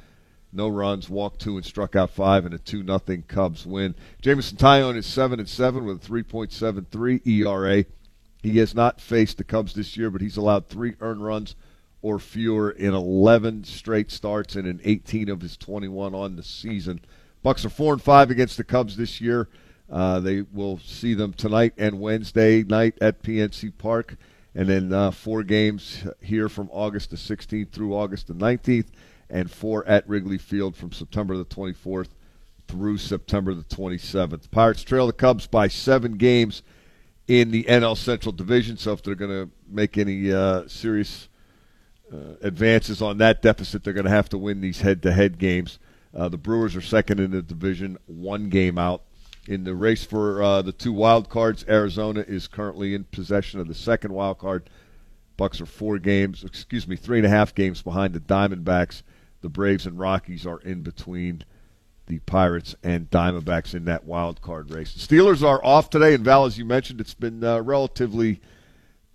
no runs, walked two and struck out five in a two nothing Cubs win. Jameson Taillon is seven and seven with a 3.73 ERA. He has not faced the Cubs this year, but he's allowed three earned runs or fewer in 11 straight starts and in 18 of his 21 on the season. Bucs are four and five against the Cubs this year. Uh, they will see them tonight and Wednesday night at PNC Park, and then uh, four games here from August the 16th through August the 19th, and four at Wrigley Field from September the 24th through September the 27th. Pirates trail the Cubs by seven games in the NL Central Division, so if they're going to make any uh, serious uh, advances on that deficit, they're going to have to win these head-to-head games. Uh, the Brewers are second in the division, one game out in the race for uh, the two wild cards. Arizona is currently in possession of the second wild card. Bucs are four games, excuse me, three and a half games behind the Diamondbacks. The Braves and Rockies are in between the Pirates and Diamondbacks in that wild card race. The Steelers are off today, and Val, as you mentioned, it's been uh, relatively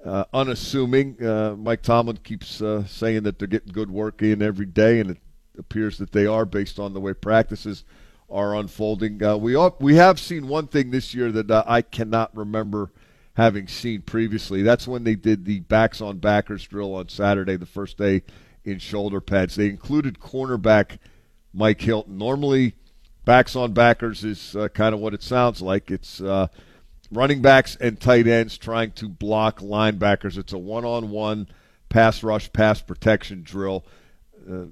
uh, unassuming. Uh, Mike Tomlin keeps uh, saying that they're getting good work in every day, and it appears that they are based on the way practices are unfolding. Uh, we all, we have seen one thing this year that uh, I cannot remember having seen previously. That's when they did the backs on backers drill on Saturday, the first day in shoulder pads. They included cornerback Mike Hilton. Normally, backs on backers is uh, kind of what it sounds like. It's uh, running backs and tight ends trying to block linebackers. It's a one-on-one pass rush, pass protection drill. Uh,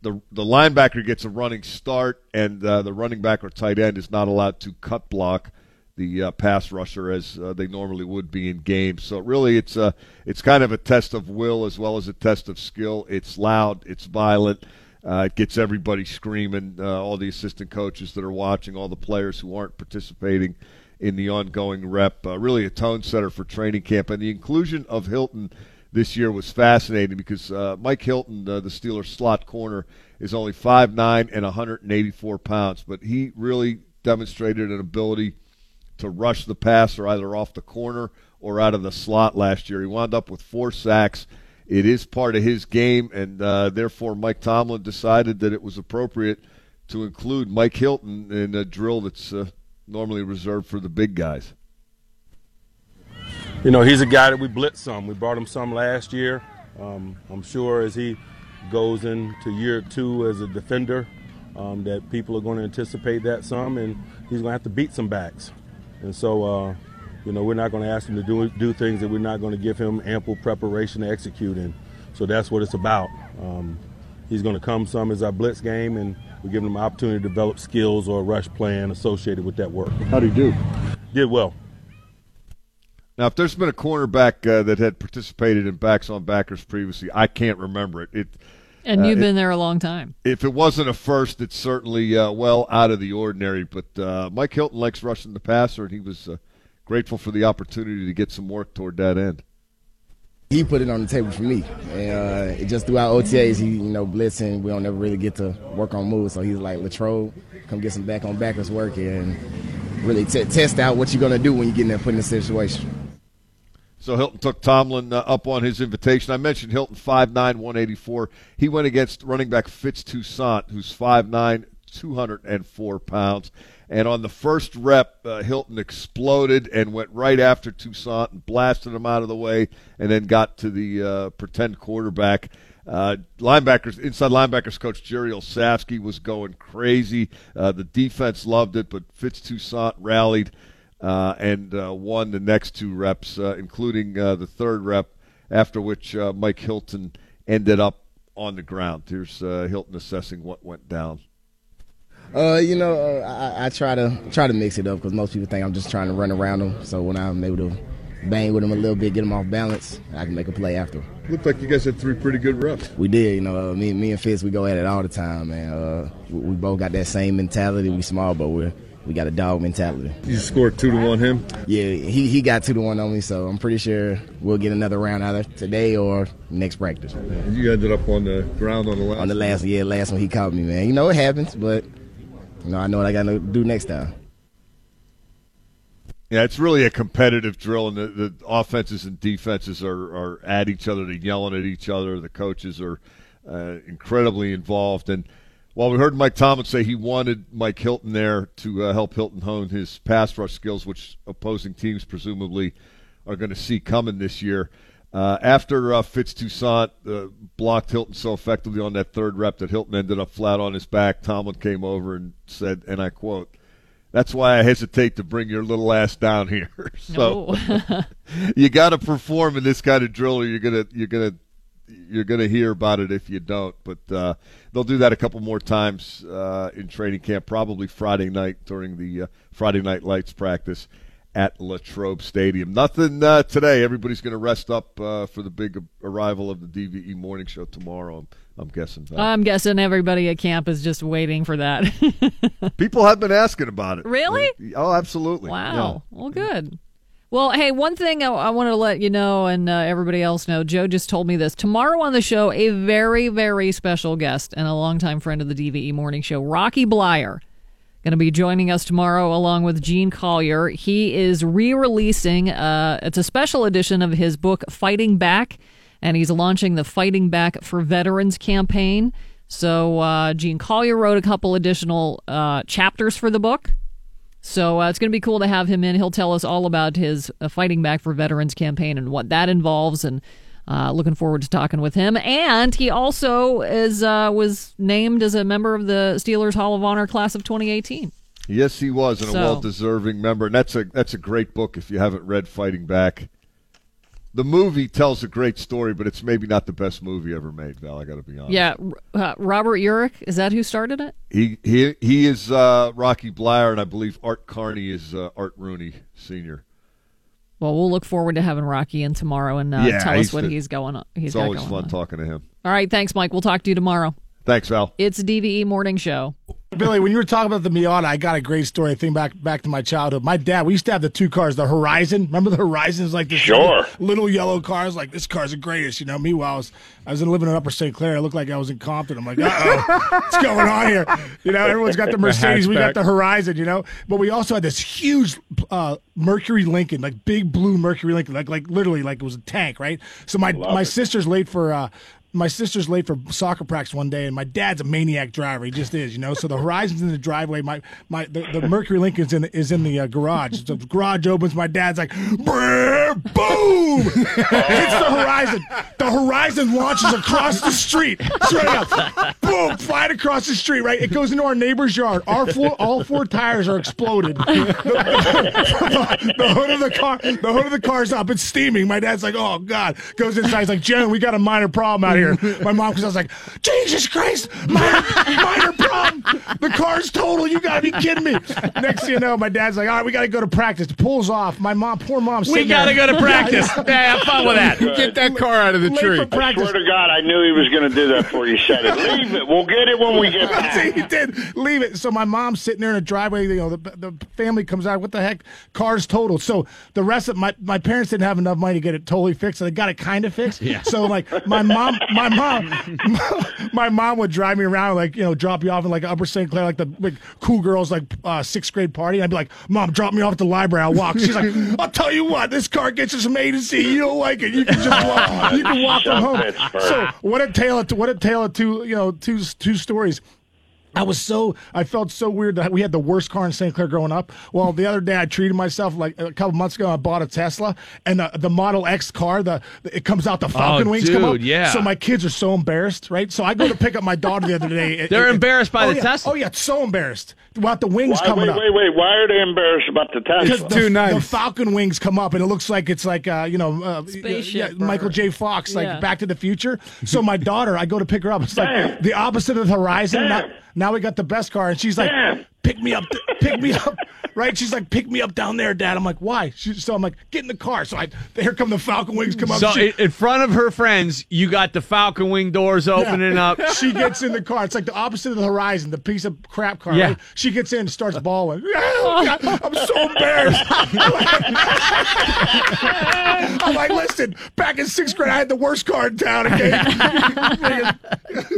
the the linebacker gets a running start, and uh, the running back or tight end is not allowed to cut block the uh, pass rusher as uh, they normally would be in games. So really, it's a it's kind of a test of will as well as a test of skill. It's loud, it's violent. Uh, it gets everybody screaming. Uh, all the assistant coaches that are watching, all the players who aren't participating in the ongoing rep. Uh, really, a tone setter for training camp, and the inclusion of Hilton this year was fascinating because uh, Mike Hilton, uh, the Steelers slot corner, is only 5'9 and 184 pounds, but he really demonstrated an ability to rush the passer either off the corner or out of the slot last year. He wound up with four sacks. It is part of his game, and uh, therefore Mike Tomlin decided that it was appropriate to include Mike Hilton in a drill that's uh, normally reserved for the big guys. You know, he's a guy that we blitz some. We brought him some last year. Um, I'm sure as he goes into year two as a defender, um, that people are going to anticipate that some, and he's going to have to beat some backs. And so, uh, you know, we're not going to ask him to do do things that we're not going to give him ample preparation to execute in. So that's what it's about. Um, he's going to come some as our blitz game, and we give him an opportunity to develop skills or a rush plan associated with that work. How do you do? Did well. Now, if there's been a cornerback uh, that had participated in backs on backers previously, I can't remember it. It and you've uh, been it, there a long time. If it wasn't a first, it's certainly uh, well out of the ordinary. But uh, Mike Hilton likes rushing the passer, and he was uh, grateful for the opportunity to get some work toward that end. He put it on the table for me, and uh, just throughout OTAs, he you know blitzing. We don't ever really get to work on moves, so he's like Latrobe, come get some back on backers work and really t- test out what you're gonna do when you get in there put in a situation. So Hilton took Tomlin uh, up on his invitation. I mentioned Hilton 5'9", 184. He went against running back Fitz Toussaint, who's 5'9", 204 pounds. And on the first rep, uh, Hilton exploded and went right after Toussaint and blasted him out of the way, and then got to the uh, pretend quarterback. Uh, linebackers, inside linebackers coach Jerry Olsavsky was going crazy. Uh, the defense loved it, but Fitz Toussaint rallied uh, and uh, won the next two reps, including the third rep, after which Mike Hilton ended up on the ground. Here's Hilton assessing what went down. Uh, you know, uh, I, I try to try to mix it up because most people think I'm just trying to run around them. So when I'm able to bang with them a little bit, get them off balance, I can make a play after. Looked like you guys had three pretty good reps. We did, you know. Uh, me, me and Fitz, we go at it all the time, man. Uh, we, we both got that same mentality. We small, but we we got a dog mentality. You scored two to one him. Yeah, he he got two to one on me, so I'm pretty sure we'll get another round either today or next practice. You ended up on the ground on the last. On the last, yeah, last one he caught me, man. You know it happens, but know I know what I got to do next time. Yeah, it's really a competitive drill, and the, the offenses and defenses are, are at each other, they're yelling at each other. The coaches are uh, incredibly involved. And while we heard Mike Tomlin say he wanted Mike Hilton there to uh, help Hilton hone his pass rush skills, which opposing teams presumably are going to see coming this year, uh, after uh, Fitz Toussaint uh, blocked Hilton so effectively on that third rep that Hilton ended up flat on his back, Tomlin came over and said, and I quote, that's why I hesitate to bring your little ass down here. so you got to perform in this kind of drill, or you're gonna you're gonna you're gonna hear about it if you don't. But uh, they'll do that a couple more times uh, in training camp, probably Friday night during the uh, Friday night lights practice at Latrobe Stadium. Nothing uh, today. Everybody's going to rest up uh, for the big arrival of the DVE morning show tomorrow. I'm, I'm guessing. Val. I'm guessing everybody at camp is just waiting for that. People have been asking about it. Really? Oh, absolutely. Wow. Well, good. Well, hey, one thing I, I wanted to let you know and uh, everybody else know. Joe just told me this. Tomorrow on the show, a very, very special guest and a longtime friend of the DVE Morning Show, Rocky Bleier, going to be joining us tomorrow along with Gene Collier. He is re-releasing. Uh, it's a special edition of his book, Fighting Back, and he's launching the Fighting Back for Veterans campaign. So uh, Gene Collier wrote a couple additional uh, chapters for the book. So uh, it's going to be cool to have him in. He'll tell us all about his uh, Fighting Back for Veterans campaign and what that involves, and uh, looking forward to talking with him. And he also is uh, was named as a member of the Steelers Hall of Honor class of 2018. Yes, he was, and So- a well-deserving member. And that's a that's a great book if you haven't read Fighting Back. The movie tells a great story, but it's maybe not the best movie ever made. Val, I got to be honest. Yeah, uh, Robert Urich is that who started it? He he he is uh, Rocky Bleier, and I believe Art Carney is uh, Art Rooney Senior. Well, we'll look forward to having Rocky in tomorrow and uh, Yeah, tell us what the- he's going on. He's It's always fun on. talking to him. All right, thanks, Mike. We'll talk to you tomorrow. Thanks, Val. It's DVE Morning Show. Billy, when you were talking about the Miata, I got a great story. I think back back to my childhood. My dad, we used to have the two cars, the Horizon. Remember the Horizons, like this Sure. little, little yellow cars. Like this car's the greatest, you know. Meanwhile, I was I was living in Upper St. Clair. I looked like I was in Compton. I'm like, uh oh, what's going on here? You know, everyone's got the The Mercedes, we got the Horizon. You know, but we also had this huge uh, Mercury Lincoln, like big blue Mercury Lincoln, like like literally like it was a tank, right? So my Love my it. sister's late for. Uh, my sister's late for soccer practice one day, and my dad's a maniac driver. He just is, you know. So the Horizon's in the driveway. My my the, the Mercury Lincoln's in is in the uh, garage. The garage opens. My dad's like, boom! Hits the Horizon. The Horizon launches across the street, straight up, boom, flying across the street. Right, it goes into our neighbor's yard. Our four, all four tires are exploded. The, the hood of the car, the hood of the car's up. It's steaming. My dad's like, "Oh God!" Goes inside. He's like, "Jen, we got a minor problem out here." My mom, because I was like, "Jesus Christ, minor, minor problem. The car's total. You gotta be kidding me." Next thing you know, my dad's like, "All right, we gotta go to practice." Pulls off. My mom, poor mom, We gotta go to practice. Yeah, have fun with that. Get that car out of the Late tree. for I practice. swear to God, I knew he was going to do that before you said it. Leave it. We'll get it when we get See, he did leave it. So my mom's sitting there in a driveway. You know, the, the family comes out. What the heck? Car's total. So the rest of my my parents didn't have enough money to get it totally fixed. So they got it kind of fixed. Yeah. So like my mom, my mom, my mom would drive me around, like you know, drop you off in like Upper St. Clair, like the big cool girls, like uh, sixth grade party. And I'd be like, Mom, drop me off at the library. I'll walk. She's like, I'll tell you what, this car gets us from A to Z. You don't like it. You can just walk. You can walk from home. So what a tale of what a tale of two you know two two stories. I was so I felt so weird that we had the worst car in St. Clair growing up. Well, the other day I treated myself like a couple months ago. I bought a Tesla, and the, the Model X car, the it comes out the Falcon Oh, wings come up. yeah. So my kids are so embarrassed, right? So I go to pick up my daughter the other day. It- They're it- embarrassed by oh, the yeah. Tesla? Oh yeah, so embarrassed about the wings Why, coming wait, up. wait, wait. Why are they embarrassed about the Tesla? the, too nice. the Falcon wings come up, and it looks like it's like uh, you know, uh, yeah, Michael J. Fox, like Yeah. Back to the Future. So my daughter, I go to pick her up. It's like Damn. the opposite of the Horizon. Now, Damn. now now we got the best car, and she's like, pick me up, pick me up, right? She's like, pick me up down there, Dad. I'm like, why? She, so I'm like, get in the car. So I, here come the Falcon Wings come up. So She- in, in front of her friends, you got the Falcon Wing doors opening Yeah. up. She gets in the car. It's like the opposite of the Horizon, the piece of crap car. Yeah. right? She gets in and starts bawling. Oh, God, I'm so embarrassed. I'm like, listen, back in sixth grade, I had the worst car in town. Okay,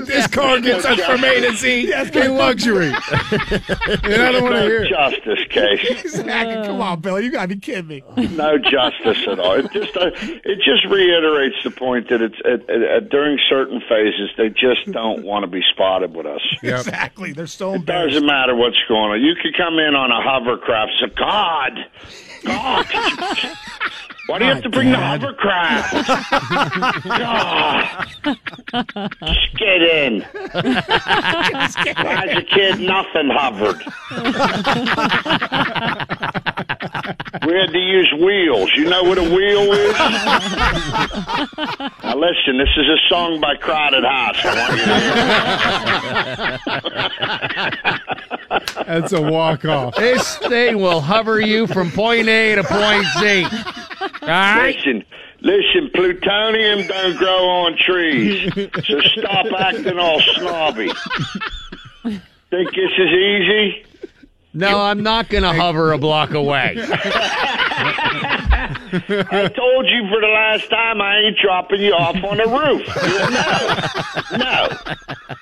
This car gets us from A to Z Yes, in luxury. And I don't want to hear it. justice, Case. exactly. Come on, Billy, you gotta be kidding me. no justice at all. It just uh, it just reiterates the point that it's during certain phases they just don't want to be spotted with us. Exactly. They're so It doesn't matter what's going on. You could come in on a hovercraft. and say, God, God, why do you have to bring the hovercraft? God, ah. just get in. As a kid, nothing hovered. We had to use wheels. You know what a wheel is? now listen, this is a song by Crowded House. I want you to That's a walk off. This thing will hover you from point A to point Z. All right? Listen, listen, plutonium don't grow on trees, so stop acting all snobby. Think this is easy? No, I'm not going to hover a block away. I told you for the last time I ain't dropping you off on the roof. No. No.